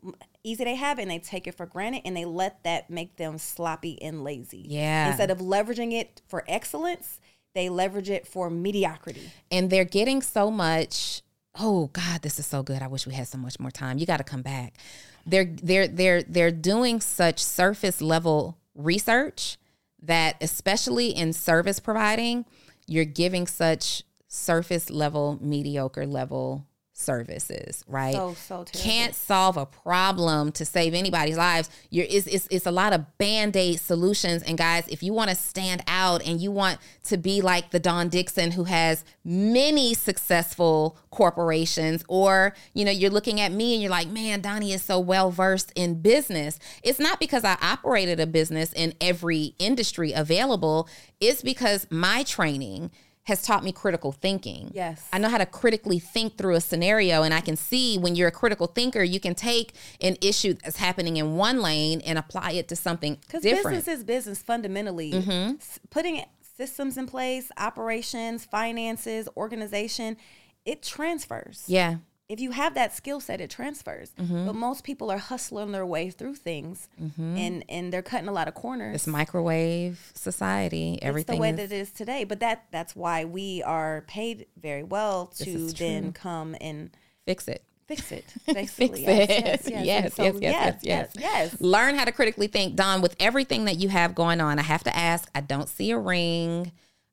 easy they have it, and they take it for granted, and they let that make them sloppy and lazy. Yeah. Instead of leveraging it for excellence, they leverage it for mediocrity. and they're getting so much oh god this is so good i wish we had so much more time you got to come back they're they're they're they're doing such surface level research that especially in service providing you're giving such surface level mediocre level services right So so can't solve a problem to save anybody's lives. You're it's, it's, it's a lot of band-aid solutions. And guys, if you want to stand out and you want to be like the Dawn Dickson who has many successful corporations, or you know, you're looking at me and you're like, man, Donni is so well versed in business. It's not because I operated a business in every industry available. It's because my training has taught me critical thinking. Yes. I know how to critically think through a scenario and I can see when you're a critical thinker, you can take an issue that's happening in one lane and apply it to something Because different. business is business fundamentally. Mm-hmm. Putting systems in place, operations, finances, organization, it transfers. yeah. If you have that skill set, it transfers. Mm-hmm. But most people are hustling their way through things, and and they're cutting a lot of corners. It's microwave society. Everything it's the way is, that it is today. But that that's why we are paid very well to then come and fix it. fix it. Fix Basically, it. yes, Yes, yes, yes, yes, so, yes, yes, yes, yes, yes. Learn how to critically think. Dawn, with everything that you have going on, I have to ask, I don't see a ring.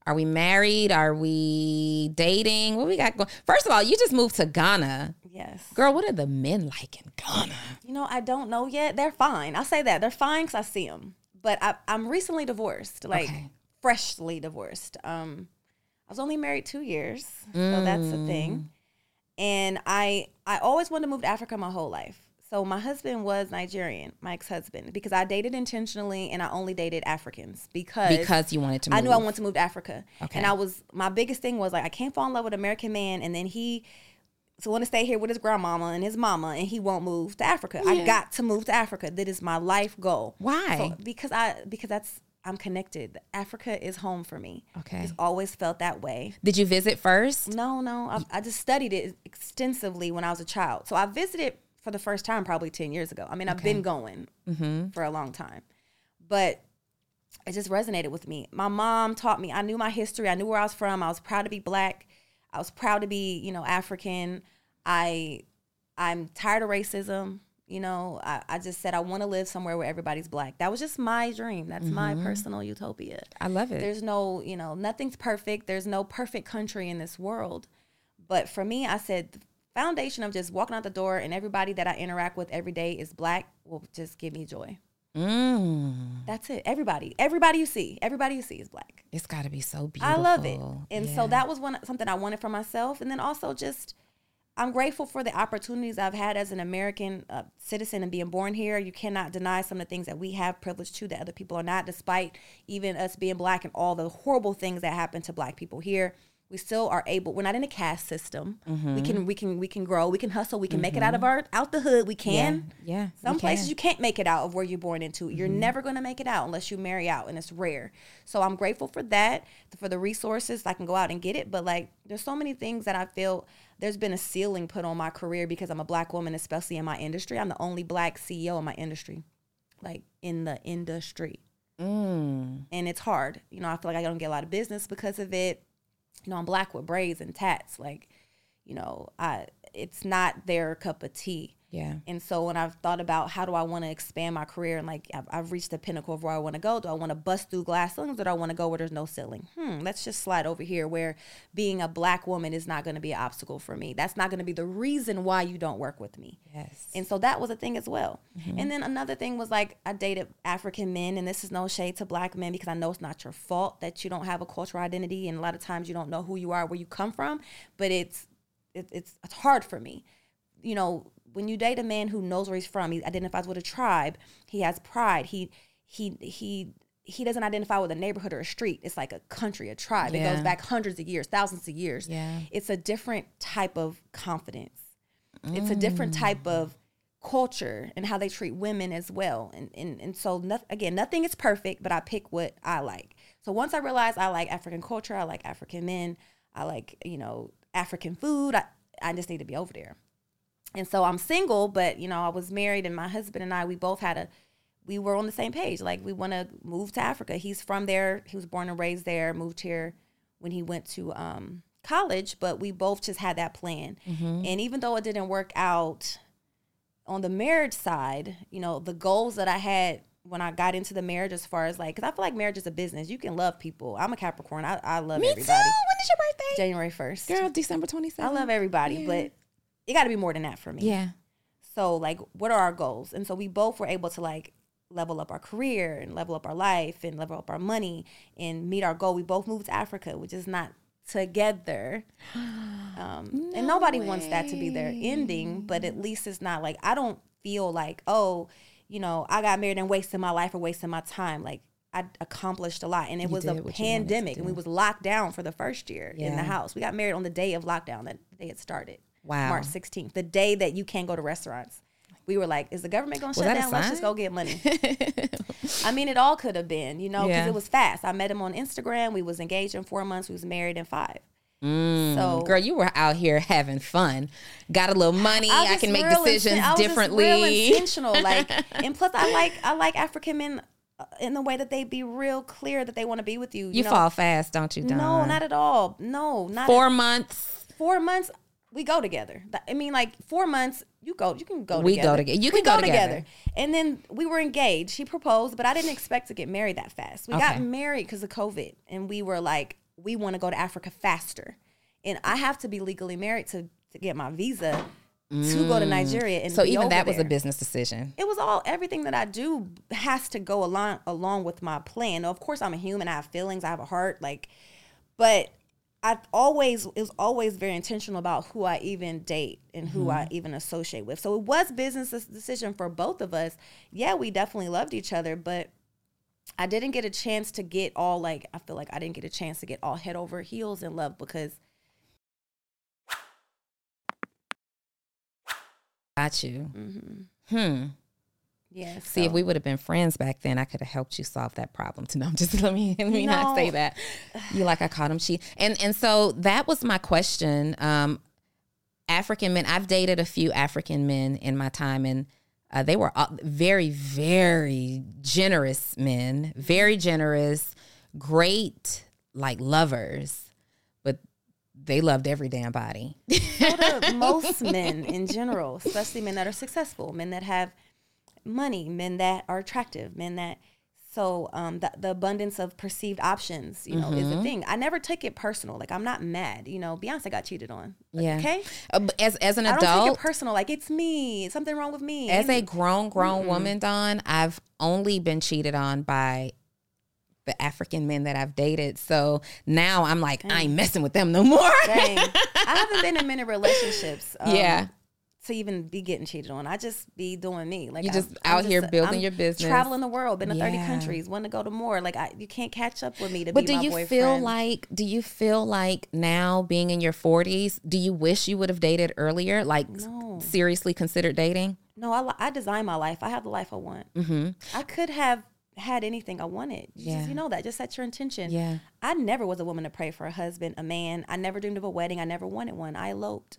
Are we married? Are we dating? What we got going? First of all, you just moved to Ghana. Yes. Girl, what are the men like in Ghana? You know, I don't know yet. They're fine. I'll say that. They're fine because I see them. But I, I'm recently divorced, like Okay. freshly divorced. Um, I was only married two years, so that's a Mm. thing. And I, I always wanted to move to Africa my whole life. So my husband was Nigerian, my ex-husband, because I dated intentionally and I only dated Africans because Because you wanted to Move. I knew I wanted to move to Africa. Okay. And I was my biggest thing was like I can't fall in love with an American man and then he so want to stay here with his grandmama and his mama and he won't move to Africa. I got to move to Africa. That is my life goal. Why? So, because I because that's I'm connected. Africa is home for me. Okay. It's always felt that way. Did you visit first? No, no. I, I just studied it extensively when I was a child. So I visited for the first time probably 10 years ago. I mean, I've been going mm-hmm. for a long time. But it just resonated with me. My mom taught me, I knew my history, I knew where I was from. I was proud to be black. I was proud to be, you know, African. I I'm tired of racism. You know, I, I just said I want to live somewhere where everybody's black. That was just my dream. That's my mm-hmm. personal utopia. I love it. There's no, you know, nothing's perfect. There's no perfect country in this world. But for me, I said foundation of just walking out the door and everybody that I interact with every day is black will just give me joy. Mm, That's it. Everybody, everybody you see, everybody you see is black. it's got to be so beautiful. I love it. And Yeah. so that was one something I wanted for myself. And then also just I'm grateful for the opportunities I've had as an American uh, citizen and being born here. You cannot deny some of the things that we have privilege to that other people are not, despite even us being black and all the horrible things that happen to black people here. We still are able. We're not in a caste system. Mm-hmm. We can we can we can grow. We can hustle. We can make it out of our out the hood. We can. yeah, Some places can. you can't make it out of where you're born into. You're Mm-hmm. never going to make it out unless you marry out, and it's rare. So I'm grateful for that, for the resources. I can go out and get it, but like, there's so many things that I feel there's been a ceiling put on my career because I'm a black woman, especially in my industry. I'm the only black CEO in my industry, like in the industry, Mm. and it's hard. You know, I feel like I don't get a lot of business because of it. You know, I'm black with braids and tats. Like, you know, I it's not their cup of tea. Yeah. And so when I've thought about how do I want to expand my career and like I've, I've reached the pinnacle of where I want to go, do I want to bust through glass ceilings or do I want to go where there's no ceiling? Hmm, let's just slide over here where being a black woman is not going to be an obstacle for me. That's not going to be the reason why you don't work with me. Yes. And so that was a thing as well. And then another thing was like I dated African men, and this is no shade to black men because I know it's not your fault that you don't have a cultural identity, and a lot of times you don't know who you are, where you come from. But it's it, it's it's hard for me. You know, when you date a man who knows where he's from, he identifies with a tribe, he has pride, he he he he doesn't identify with a neighborhood or a street. It's like a country, a tribe. It goes back hundreds of years, thousands of years. Yeah. It's a different type of confidence. It's a different mm. type of culture and how they treat women as well. And and, and so noth- again, nothing is perfect, but I pick what I like. So once I realized I like African culture, I like African men, I like, you know, African food, I, I just need to be over there. And so I'm single, but you know, I was married and my husband and I, we both had a we were on the same page. Like we want to move to Africa. He's from there. He was born and raised there, moved here when he went to um, college, but we both just had that plan. And even though it didn't work out on the marriage side, you know, the goals that I had when I got into the marriage as far as like, because I feel like marriage is a business. You can love people. I'm a Capricorn. I, I love Me too. When is your birthday? January 1st. Girl, December 27th. I love everybody, but it got to be more than that for me. Yeah. So like, what are our goals? And so we both were able to like level up our career and level up our life and level up our money and meet our goal. We both moved to Africa, which is not together. Um, and nobody wants that to be their ending, but at least it's not like I don't feel like, oh, you know, I got married and wasted my life or wasted my time. Like I accomplished a lot. And it was a you wanted to pandemic and we was locked down for the first year in the house. We got married on the day of lockdown that day it started. Wow. March 16th, the day that you can't go to restaurants. We were like, is the government going to shut down? Let's just go get money. I mean, it all could have been, you know, because Yeah. it was fast. I met him on Instagram. We was engaged in four months. We was married in five. so Girl, you were out here having fun. Got a little money. I, was can make decisions inten- I was just differently. real intentional, like, and plus, I like I like African men uh, in the way that they be real clear that they want to be with you. you know? fall fast, don't you? No, not at all. No, not Four months. four months we go together i mean like four months you go you can go We go together together. You We can go together. and then we were engaged he proposed but i didn't expect to get married that fast we got married because of covid and we were like we want to go to africa faster and i have to be legally married to, to get my visa to go to nigeria and Mm. So even that was a business decision. it was all everything that I do has to go along along with my plan. Now, of course, I'm a human. I have feelings. I have a heart. Like, but I always is always very intentional about who I even date and who I even associate with. So it was business decision for both of us. Yeah, we definitely loved each other, but I didn't get a chance to get all like I feel like I didn't get a chance to get all head over heels in love because Got you. Mm-hmm. Hmm. Yeah. See, if we would have been friends back then, I could have helped you solve that problem. To no, just let me let me not say that. You like I caught him cheat, and and so that was my question. Um, African men. I've dated a few African men in my time, and uh, they were all very, very generous men. Very generous, great, like lovers, but they loved every damn body. so do most men in general, especially men that are successful, men that have money, men that are attractive, men that so um, the, the abundance of perceived options, you know, Mm-hmm. is the thing. I never took it personal. Like I'm not mad. You know, Beyonce got cheated on. Yeah. Okay. Uh, as as an I don't take adult, it personal. Like it's me. Something wrong with me. As a grown, grown woman, Dawn, I've only been cheated on by the African men that I've dated. So now I'm like, I ain't messing with them no more. Dang. I haven't been in many relationships. um, Yeah. To even be getting cheated on, I just be doing me. Like You I'm- just I'm out here building I'm your business. traveling the world, been to thirty countries, want to go to more. Like I, you can't catch up with me to But do you boyfriend. feel like do you feel like now being in your 40s, do you wish you would have dated earlier? Like No. seriously considered dating? No, I, I design my life. I have the life I want. Mm-hmm. I could have had anything I wanted. You Yeah. Just, you know that. Just set your intention. Yeah. I never was a woman to pray for a husband, a man. I never dreamed of a wedding. I never wanted one. I eloped.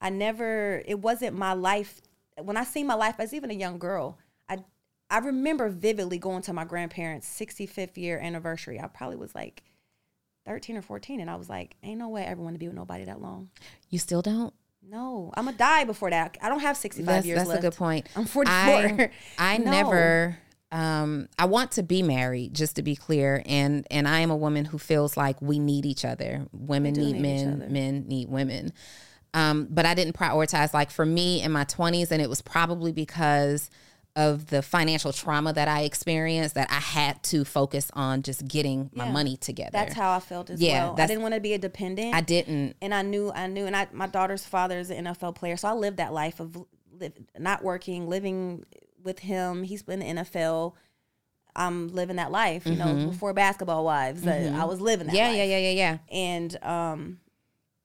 I never. It wasn't my life. When I see my life as even a young girl, I I remember vividly going to my grandparents' 65th year anniversary. I probably was like 13 or 14, and I was like, "Ain't no way I ever want to be with nobody that long." You still don't? No, I'm gonna die before that. I don't have 65 That's, years that's left. a good point. I'm 44. I, I No. never. Um, I want to be married, just to be clear, and and I am a woman who feels like we need each other. Women need, need men, men need women. Um, but I didn't prioritize like for me in my 20s, and it was probably because of the financial trauma that I experienced that I had to focus on just getting my money together. That's how I felt as Yeah, well. I didn't want to be a dependent. I didn't. and I knew, I knew, and I, my daughter's father is an NFL player, so I lived that life of live, not working, living with him. He's been in the NFL. I'm living that life, you know, before basketball wives. uh, I was living that Mm-hmm. Yeah, yeah, yeah, yeah, yeah. and um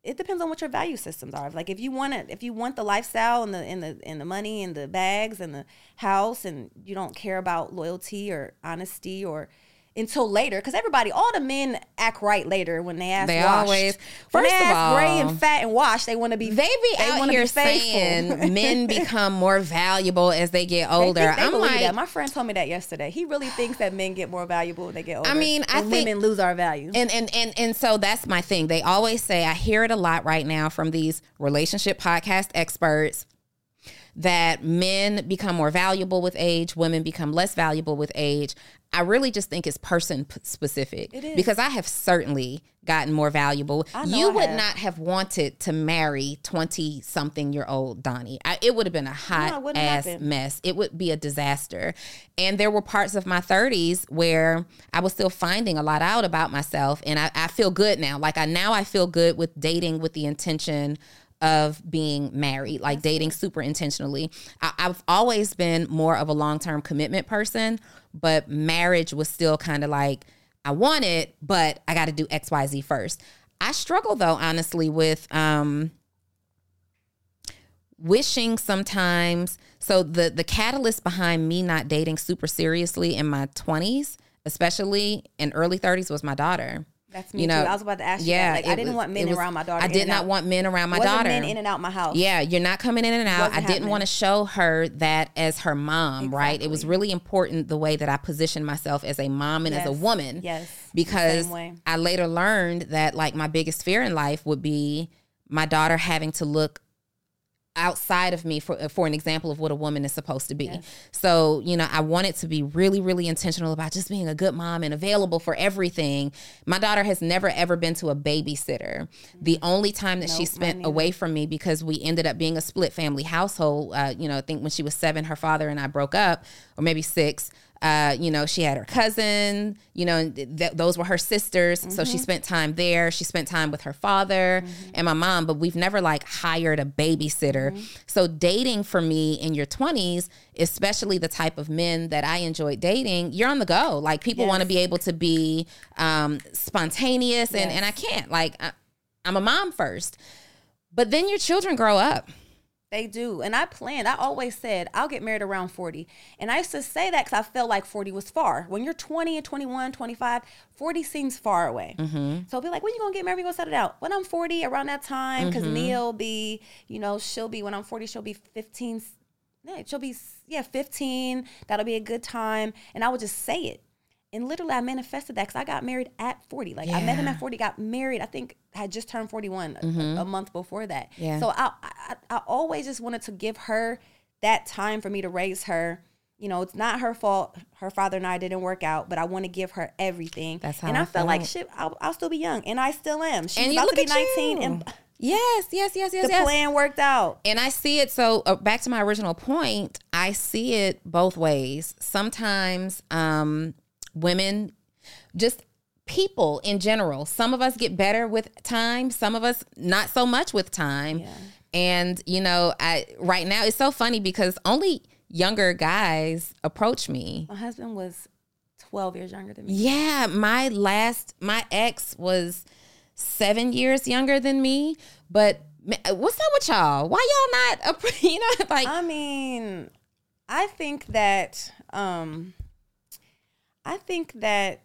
it depends on what your value systems are. Like if you want it, if you want the lifestyle and the and the and the money and the bags and the house, and you don't care about loyalty or honesty or until later, because everybody, all the men act right later when they ask. They washed. always- when first they of ask gray and fat and washed, they want to be. They be out wanna here saying men become more valuable as they get They older. think they I'm like, that. My friend told me that yesterday. He really thinks that men get more valuable when they get older. I mean, I think- women lose our value. and and and and so that's my thing. They always say I hear it a lot right now from these relationship podcast experts that men become more valuable with age, women become less valuable with age. I really just think it's person specific It is. because I have certainly gotten more valuable. You would have. not have wanted to marry 20 something year old Donni. I, it would have been a hot wouldn't ass happen. mess. It would be a disaster. And there were parts of my 30s where I was still finding a lot out about myself. And I, I feel good now. Like I now I feel good with dating with the intention of being married, like dating super intentionally. I, I've always been more of a long term commitment person, but marriage was still kind of like, I want it, but I got to do X, Y, Z first. I struggle though, honestly, with um, wishing sometimes. So the the catalyst behind me not dating super seriously in my twenties, especially in early thirties, was my daughter. That's me too. I was about to ask you that. Like, I didn't want men was- around my daughter I did not want men around my daughter. men in and out my house. Yeah, you're not coming in and out. I didn't happening. want to show her that as her mom, right? It was really important the way that I positioned myself as a mom and as a woman. Yes. Because I later learned that like my biggest fear in life would be my daughter having to look outside of me for for an example of what a woman is supposed to be. So, you know, I wanted to be really really intentional about just being a good mom and available for everything. My daughter has never ever been to a babysitter. The only time that she Nope, mine spent away from me because we ended up being a split family household, uh, you know, I think when she was 7 her father and I broke up or maybe 6 uh, you know, she had her cousin, you know, th- those were her sisters. So Mm-hmm. she spent time there. She spent time with her father and my mom, but we've never like hired a babysitter. Mm-hmm. So dating for me in your 20s, especially the type of men that I enjoyed dating, you're on the go. Like people want to be able to be um, spontaneous and, and I can't. Like I, I'm a mom first. But then your children grow up. They do. And I planned, I always said, I'll get married around 40. And I used to say that because I felt like 40 was far. When you're 20 and 21, 25, 40 seems far away. Mm-hmm. So I'll be like, when you going to get married? We going to settle down. When I'm 40, around that time, because Mm-hmm. Will be, you know, she'll be, when I'm 40, she'll be 15. Yeah, she'll be, yeah, 15. That'll be a good time. And I would just say it. And literally, I manifested that because I got married at 40. Like, I met him at 40, got married. I think I had just turned 41 a- a, month before that. Yeah. So I, I, I always just wanted to give her that time for me to raise her. You know, it's not her fault. Her father and I didn't work out, but I want to give her everything. That's how and I I, felt like shit. I'll, I'll still be young, and I still am. She's and you about look to be 19, you. and yes, yes, yes, yes, the yes. plan worked out. And I see it. So uh, back to my original point, I see it both ways. Sometimes um, women, just people in general, some of us get better with time, some of us not so much with time. And you know, I right now it's so funny because only younger guys approach me. My husband was 12 years younger than me. Yeah, my last my ex was seven years younger than me, but what's up with y'all? Why y'all not? You know, like I mean, I think that um I think that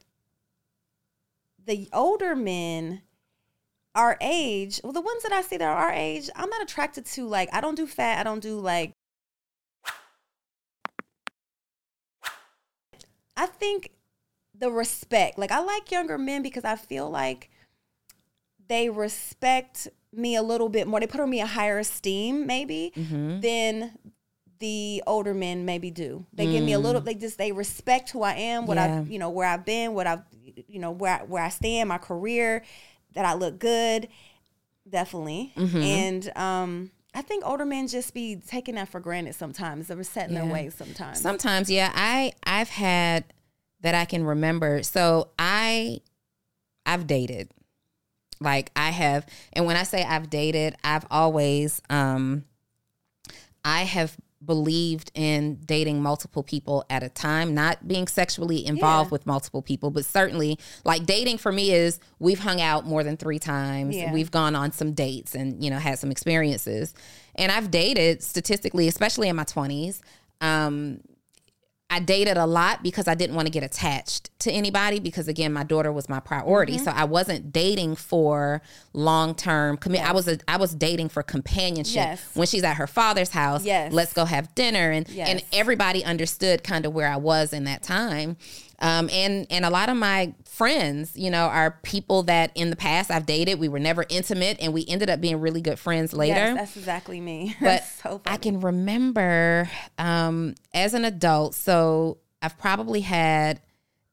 the older men our age, well the ones that I see that are our age, I'm not attracted to like I don't do fat, I don't do like I think the respect. Like I like younger men because I feel like they respect me a little bit more. They put on me a higher esteem, maybe, Mm-hmm. than the older men maybe do. They give me a little. They just they respect who I am, what Mm. Yeah. I you know where I've been, what I've you know where I, where I stand, my career, that I look good, definitely. Mm-hmm. And um, I think older men just be taking that for granted sometimes. They're set in their ways sometimes. Sometimes, yeah. I I've had that I can remember. So I I've dated. Like I have and when I say I've dated, I've always um I have believed in dating multiple people at a time, not being sexually involved Yeah. with multiple people, but certainly like dating for me is we've hung out more than 3 times. Yeah. We've gone on some dates and you know had some experiences. And I've dated statistically, especially in my 20s. Um I dated a lot because I didn't want to get attached to anybody because again my daughter was my priority. Mm-hmm. So I wasn't dating for long-term commit. I was a, I was dating for companionship. Yes. When she's at her father's house, Yes. let's go have dinner and and everybody understood kind of where I was in that time. Um, and and a lot of my friends, you know, are people that in the past I've dated. We were never intimate, and we ended up being really good friends later Yes, that's exactly me. but so I can remember um, as an adult. So I've probably had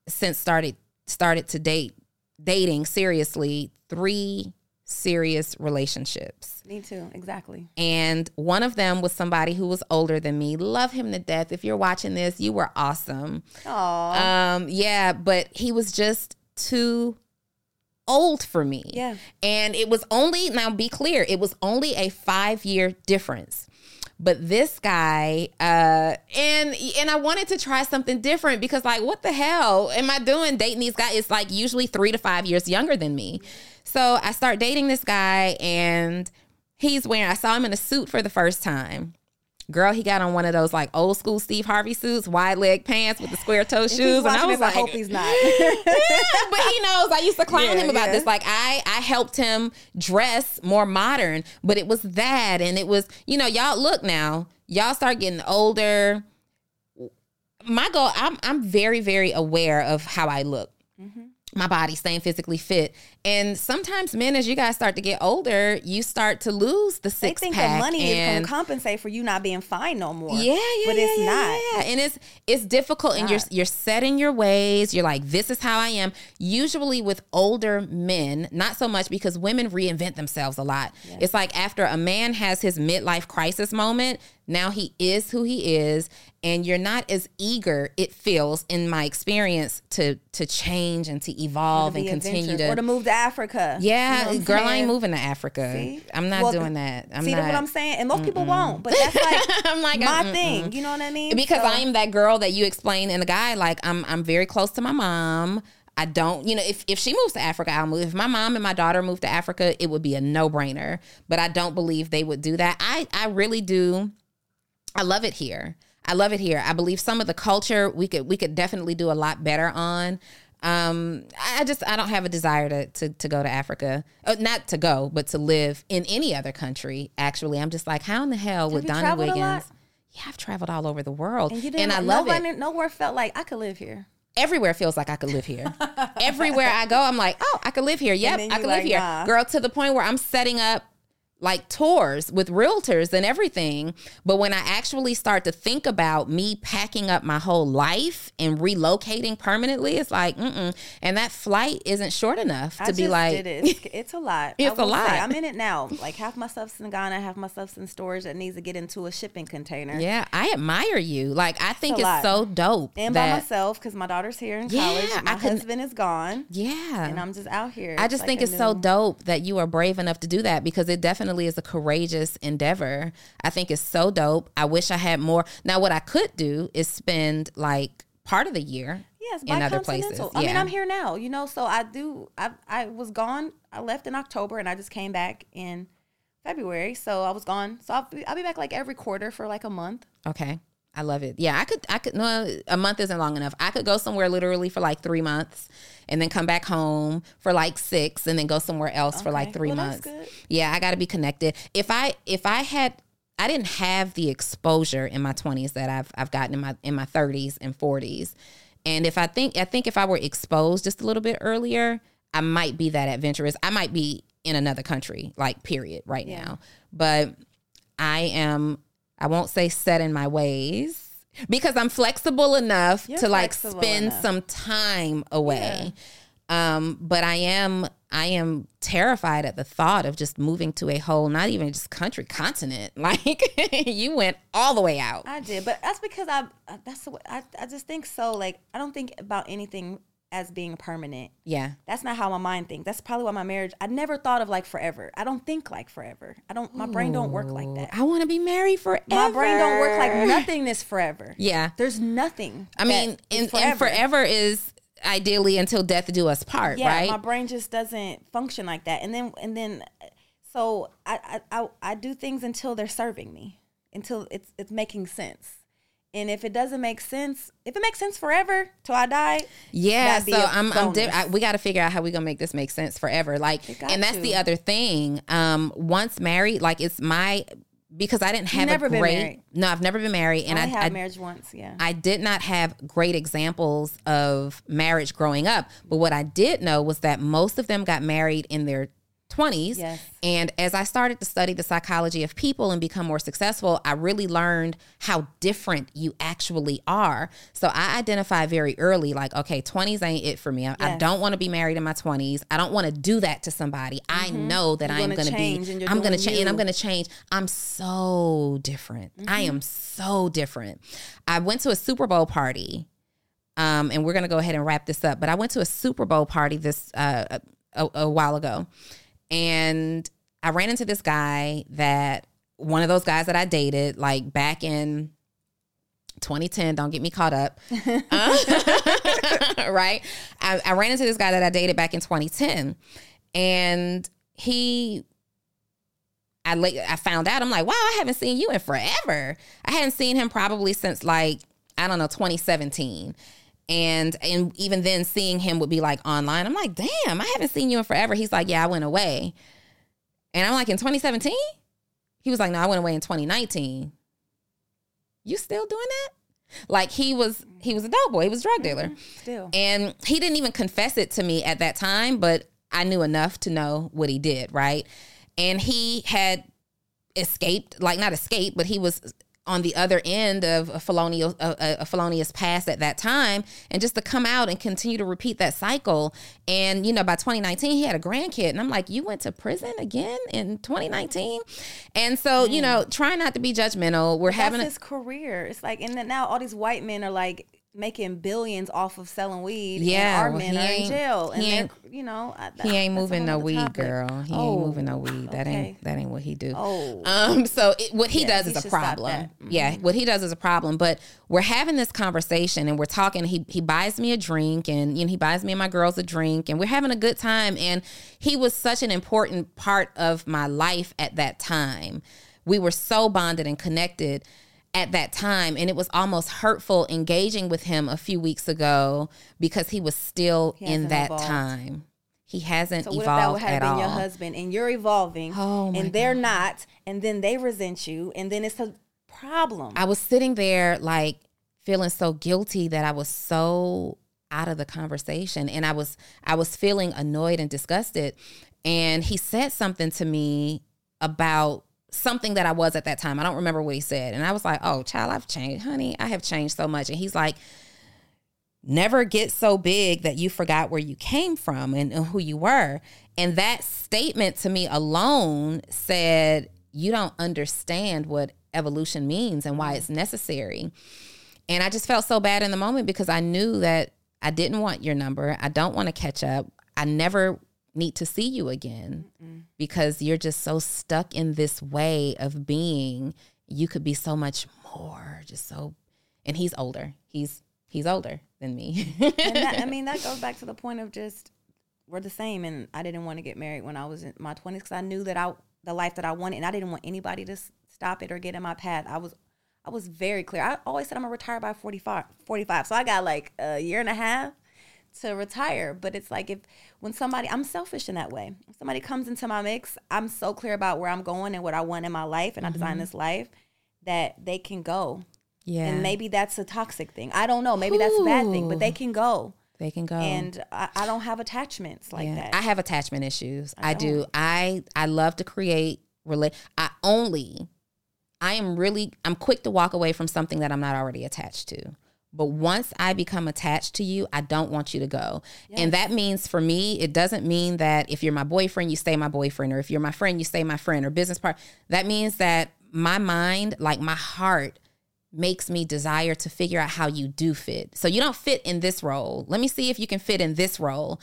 since started started to date dating seriously three serious relationships. me too, exactly. And one of them was somebody who was older than me. Love him to death. If you're watching this, you were awesome. Aw. Um, yeah, but he was just too old for me. Yeah. And it was only, now be clear, it was only a five year difference. But this guy, uh, and and I wanted to try something different because like, what the hell am I doing dating these guys? It's like usually three to five years younger than me. So I start dating this guy and he's wearing, I saw him in a suit for the first time. Girl, he got on one of those like old school Steve Harvey suits, wide leg pants with the square toe shoes, and I was like, I hope he's not. yeah, but he knows I used to clown Yeah, him about yeah. this. Like I, I helped him dress more modern, but it was that, and it was, you know, y'all look now, y'all start getting older. My goal, I'm, I'm very, very aware of how I look. My body staying physically fit, and sometimes men, as you guys start to get older, you start to lose the six they think pack. the money is and- going to compensate for you not being fine no more. yeah, yeah, but yeah, it's yeah, not. Yeah, and it's it's difficult, and you're not. you're set in your ways. You're like, this is how I am. Usually with older men, not so much because women reinvent themselves a lot. It's like after a man has his midlife crisis moment, now he is who he is, and you're not as eager. It feels, in my experience, to to change and to evolve and continue to. or to move to Africa. yeah, You know girl, I ain't moving to Africa. See? I'm not Well, doing that. I'm See not. what I'm saying? And most people won't, but that's like I'm like, my mm-mm-mm. thing. You know what I mean? because So- I am that girl that you explained in the guy. Like I'm, I'm very close to my mom. I don't, you know, if, if she moves to Africa, I'll move. If my mom and my daughter move to Africa, it would be a no brainer. But I don't believe they would do that. I, I really do. I love it here. I love it here. I believe some of the culture we could we could definitely do a lot better on. Um, I just I don't have a desire to to, to go to Africa, uh, not to go, but to live in any other country. Actually, I'm just like, how in the hell would Donni? Wiggins? Yeah, I've traveled all over the world, and, you and, didn't, I love nobody, it. Nowhere felt like I could live here. Everywhere feels like I could live here. Everywhere I go, I'm like, oh, I could live here. Yep, I could live here, nah. girl. To the point where I'm setting up like tours with realtors and everything. But when I actually start to think about me packing up my whole life and relocating permanently, it's like, mm-mm. And that flight isn't short enough to I be just like, did it. It's, it's a lot. It's a will say. lot. I'm in it now. Like half my stuff's in Ghana, half my stuff's in storage that needs to get into a shipping container. yeah, I admire you. Like, I think a it's so dope. And by myself because my daughter's here in Yeah, college. My I husband is gone, Yeah. and I'm just out here. I just like think it's so dope that you are brave enough to do that because it definitely is a courageous endeavor. I think it's so dope. I wish I had more. Now, what I could do is spend like part of the year Yes, in other places. I mean, I'm here now, you know. So I do. I I was gone. I left in October, and I just came back in February. So I was gone. So I'll be, I'll be back like every quarter for like a month. Okay. I love it. Yeah, I could I could no a month isn't long enough. I could go somewhere literally for like 3 months and then come back home for like 6 and then go somewhere else for like 3 Well, months. Yeah, I got to be connected. If I if I had I didn't have the exposure in my 20s that I've I've gotten in my in my 30s and 40s. And if I think I think if I were exposed just a little bit earlier, I might be that adventurous. I might be in another country, like period, right Yeah. now. But I am, I won't say set in my ways because I'm flexible enough You're to like spend enough. some time away. Um, but I am, I am terrified at the thought of just moving to a whole, not even just country, continent. Like you went all the way out. I did, but that's because I. That's the way I. I just think so. Like I don't think about anything as being permanent. Yeah. That's not how my mind thinks. That's probably why my marriage. I never thought of like forever. I don't think like forever. I don't. My brain don't work like that. I want to be married forever. My brain don't work like nothingness forever. Yeah. There's nothing. I mean, and, and forever is ideally until death do us part, Yeah, right? my brain just doesn't function like that. And then and then, so I I I, I do things until they're serving me, until it's it's making sense. And if it doesn't make sense, if it makes sense forever till I die, yeah, so I'm, I'm di- I, we got to figure out how we gonna make this make sense forever. Like, and that's to. the other thing. Um, once married, like it's my because I didn't have never a great. married? No, I've never been married, and I I, had I marriage once. Yeah. I did not have great examples of marriage growing up, but what I did know was that most of them got married in their 20s. Yes. And as I started to study the psychology of people and become more successful, I really learned how different you actually are. So I identify very early like, okay, 20s ain't it for me. I, I don't want to be married in my 20s. I don't want to do that to somebody. I know that Mm-hmm. I'm going to be, I'm going to change and I'm going to change. I'm so different. I Mm-hmm. am so different. I went to a Super Bowl party um, and we're gonna go ahead and wrap this up. But I went to a Super Bowl party this uh, a, a while ago, and I ran into this guy that one of those guys that I dated like back in 2010. Don't get me caught up, Uh, right? I, I ran into this guy that I dated back in 2010, and he I la- I found out I'm like, wow, I haven't seen you in forever. I hadn't seen him probably since like I don't know 2017. And and even then seeing him would be like online. I'm like, damn, I haven't seen you in forever. He's like, yeah, I went away. And I'm like, in 2017? He was like, no, I went away in 2019. You still doing that? Like he was he was a dope boy. He was a drug dealer. Mm-hmm. Still. And he didn't even confess it to me at that time, but I knew enough to know what he did, right? And he had escaped, like not escaped, but he was on the other end of a felonious, a, a felonious past at that time. And just to come out and continue to repeat that cycle. And, you know, by 2019, he had a grandkid. And I'm like, you went to prison again in 2019? And so, you mm. know, try not to be judgmental. We're That's having a, his career. It's like, and then now all these white men are like making billions off of selling weed. Yeah, and our well, men are in jail, and he they're, ain't- you know, I, He ain't moving no weed, topic. girl. He Oh, ain't moving no weed. That okay. ain't that ain't what he do. Oh. Um. So it, what he Yeah, does he is a problem. Mm-hmm. Yeah. What he does is a problem. But we're having this conversation and we're talking. He he buys me a drink and you know he buys me and my girls a drink and we're having a good time. And he was such an important part of my life at that time. We were so bonded and connected at that time and it was almost hurtful engaging with him a few weeks ago because he was still in that evolved. time he hasn't So what if that evolved would have at been all your husband and you're evolving Oh, and they're not and then they resent you and then it's a problem. I was sitting there like feeling so guilty that I was so out of the conversation and I was I was feeling annoyed and disgusted and he said something to me about something that I was at that time. I don't remember what he said and I was like, "Oh, child, I've changed, honey. I have changed so much." And he's like, never get so big that you forgot where you came from and, and who you were. And that statement to me alone said, you don't understand what evolution means and why it's necessary. And I just felt so bad in the moment because I knew that I didn't want your number. I don't want to catch up. I never need to see you again because you're just so stuck in this way of being. You could be so much more, just so. And he's older. He's he's older than me. and that, I mean, that goes back to the point of just we're the same. And I didn't want to get married when I was in my twenties because I knew that I the life that I wanted, and I didn't want anybody to stop it or get in my path. I was I was very clear. I always said I'm gonna retire by 45, 45. So I got like a year and a half to retire. But it's like if when somebody I'm selfish in that way. If somebody comes into my mix, I'm so clear about where I'm going and what I want in my life, and I design mm-hmm. this life that they can go. yeah. And maybe that's a toxic thing. I don't know. Maybe that's a bad thing, but they can go. They can go. And I, I don't have attachments like Yeah. that. I have attachment issues. I, I do. I I love to create relate. I only. I am really. I'm quick to walk away from something that I'm not already attached to. But once I become attached to you, I don't want you to go. And that means for me, it doesn't mean that if you're my boyfriend, you stay my boyfriend, or if you're my friend, you stay my friend, or business partner. That means that my mind, like my heart, makes me desire to figure out how you do fit. So you don't fit in this role. Let me see if you can fit in this role.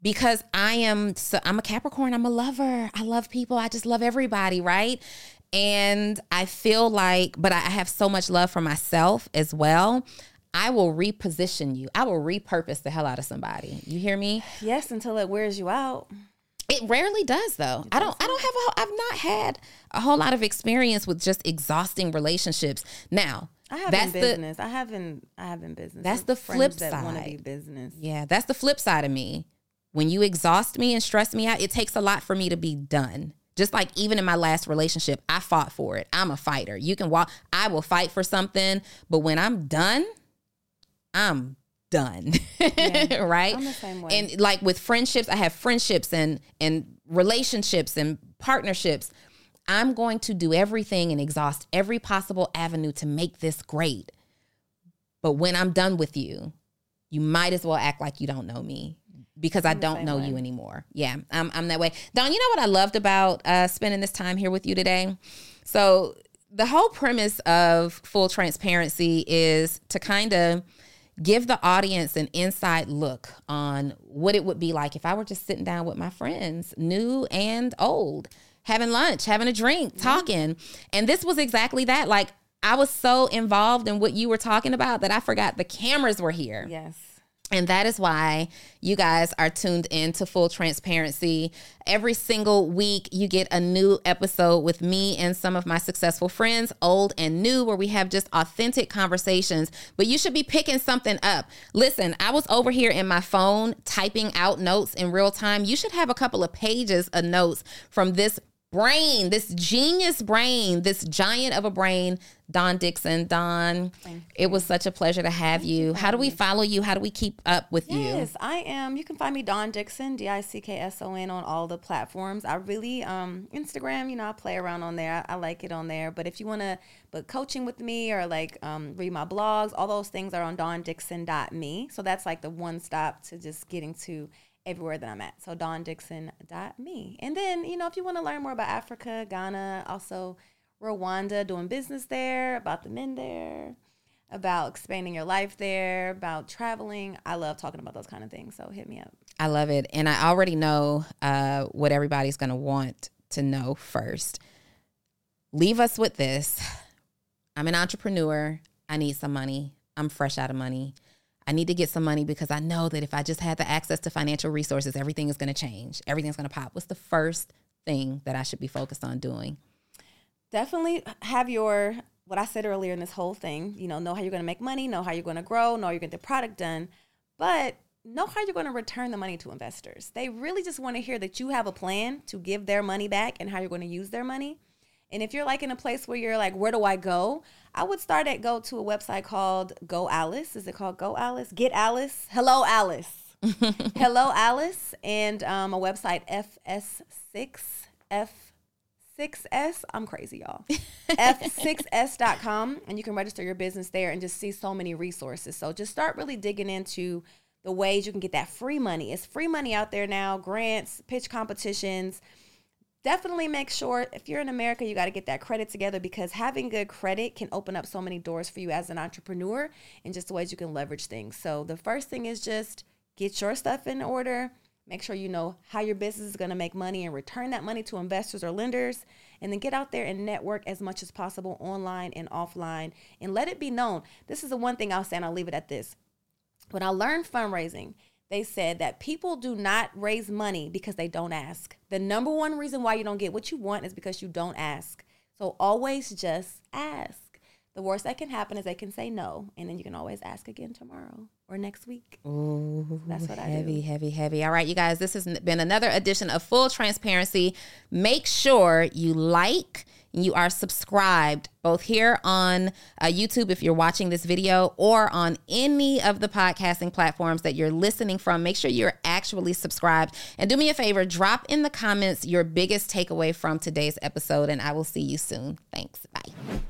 Because I am so I'm a Capricorn, I'm a lover. I love people. I just love everybody, right? And I feel like but I have so much love for myself as well. I will reposition you. I will repurpose the hell out of somebody. You hear me? yes, until it wears you out. It rarely does though. I don't I don't have a whole- I've not had a whole lot of experience with just exhausting relationships. Now, I have that's in the business. I haven't I have in business. That's the flip that want to be side. business. Yeah, that's the flip side of me. When you exhaust me and stress me out, it takes a lot for me to be done. Just like even in my last relationship, I fought for it. I'm a fighter. You can walk, I will fight for something, but when I'm done, I'm done. right? I'm the same way. And like with friendships, I have friendships and and relationships and partnerships. I'm going to do everything and exhaust every possible avenue to make this great. But when I'm done with you, you might as well act like you don't know me because I the don't know way. you anymore. Yeah, I'm, I'm that way. Dawn, you know what I loved about uh, spending this time here with you today? So, the whole premise of full transparency is to kind of give the audience an inside look on what it would be like if I were just sitting down with my friends, new and old, having lunch, having a drink, talking. And this was exactly that. Like, I was so involved in what you were talking about that I forgot the cameras were here. Yes. And that is why you guys are tuned in to full transparency. Every single week, you get a new episode with me and some of my successful friends, old and new, where we have just authentic conversations. But you should be picking something up. Listen, I was over here in my phone typing out notes in real time. You should have a couple of pages of notes from this brain, this genius brain, this giant of a brain, Dawn Dickson. Dawn, it was such a pleasure to have you. How do we follow you? How do we keep up with you? Yes, I am. You can find me Dawn Dickson, D I C K S O N, on all the platforms. I really um Instagram, you know, I play around on there. I, I like it on there. But if you want to book coaching with me or like um, read my blogs, all those things are on dawndickson.me. So that's like the one stop to just getting to everywhere that I'm at. So dawndickson.me. And then, you know, if you want to learn more about Africa, Ghana, also Rwanda, doing business there, about the men there about expanding your life there, about traveling. I love talking about those kind of things. So hit me up. I love it. And I already know uh, what everybody's going to want to know first. Leave us with this I'm an entrepreneur. I need some money. I'm fresh out of money. I need to get some money because I know that if I just had the access to financial resources, everything is going to change. Everything's going to pop. What's the first thing that I should be focused on doing? Definitely have your what I said earlier in this whole thing. You know, know how you're going to make money, know how you're going to grow, know you're going to get the product done, but know how you're going to return the money to investors. They really just want to hear that you have a plan to give their money back and how you're going to use their money. And if you're like in a place where you're like, where do I go? I would start at go to a website called Go Alice. Is it called Go Alice? Get Alice. Hello Alice. Hello Alice, and um, a website FS6F. 6S. I'm crazy, y'all. F6S.com. And you can register your business there and just see so many resources. So just start really digging into the ways you can get that free money. It's free money out there now, grants, pitch competitions. Definitely make sure if you're in America, you got to get that credit together because having good credit can open up so many doors for you as an entrepreneur and just the ways you can leverage things. So the first thing is just get your stuff in order. Make sure you know how your business is going to make money and return that money to investors or lenders. And then get out there and network as much as possible online and offline and let it be known. This is the one thing I'll say, and I'll leave it at this. When I learned fundraising, they said that people do not raise money because they don't ask. The number one reason why you don't get what you want is because you don't ask. So always just ask. the worst that can happen is they can say no, and then you can always ask again tomorrow or next week. Ooh, That's what I heavy, do. heavy, heavy. All right, you guys, this has been another edition of Full Transparency. Make sure you like you are subscribed both here on uh, YouTube if you're watching this video or on any of the podcasting platforms that you're listening from. Make sure you're actually subscribed. And do me a favor, drop in the comments your biggest takeaway from today's episode, and I will see you soon. Thanks. Bye.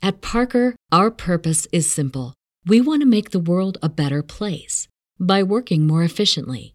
At Parker, our purpose is simple. We want to make the world a better place by working more efficiently,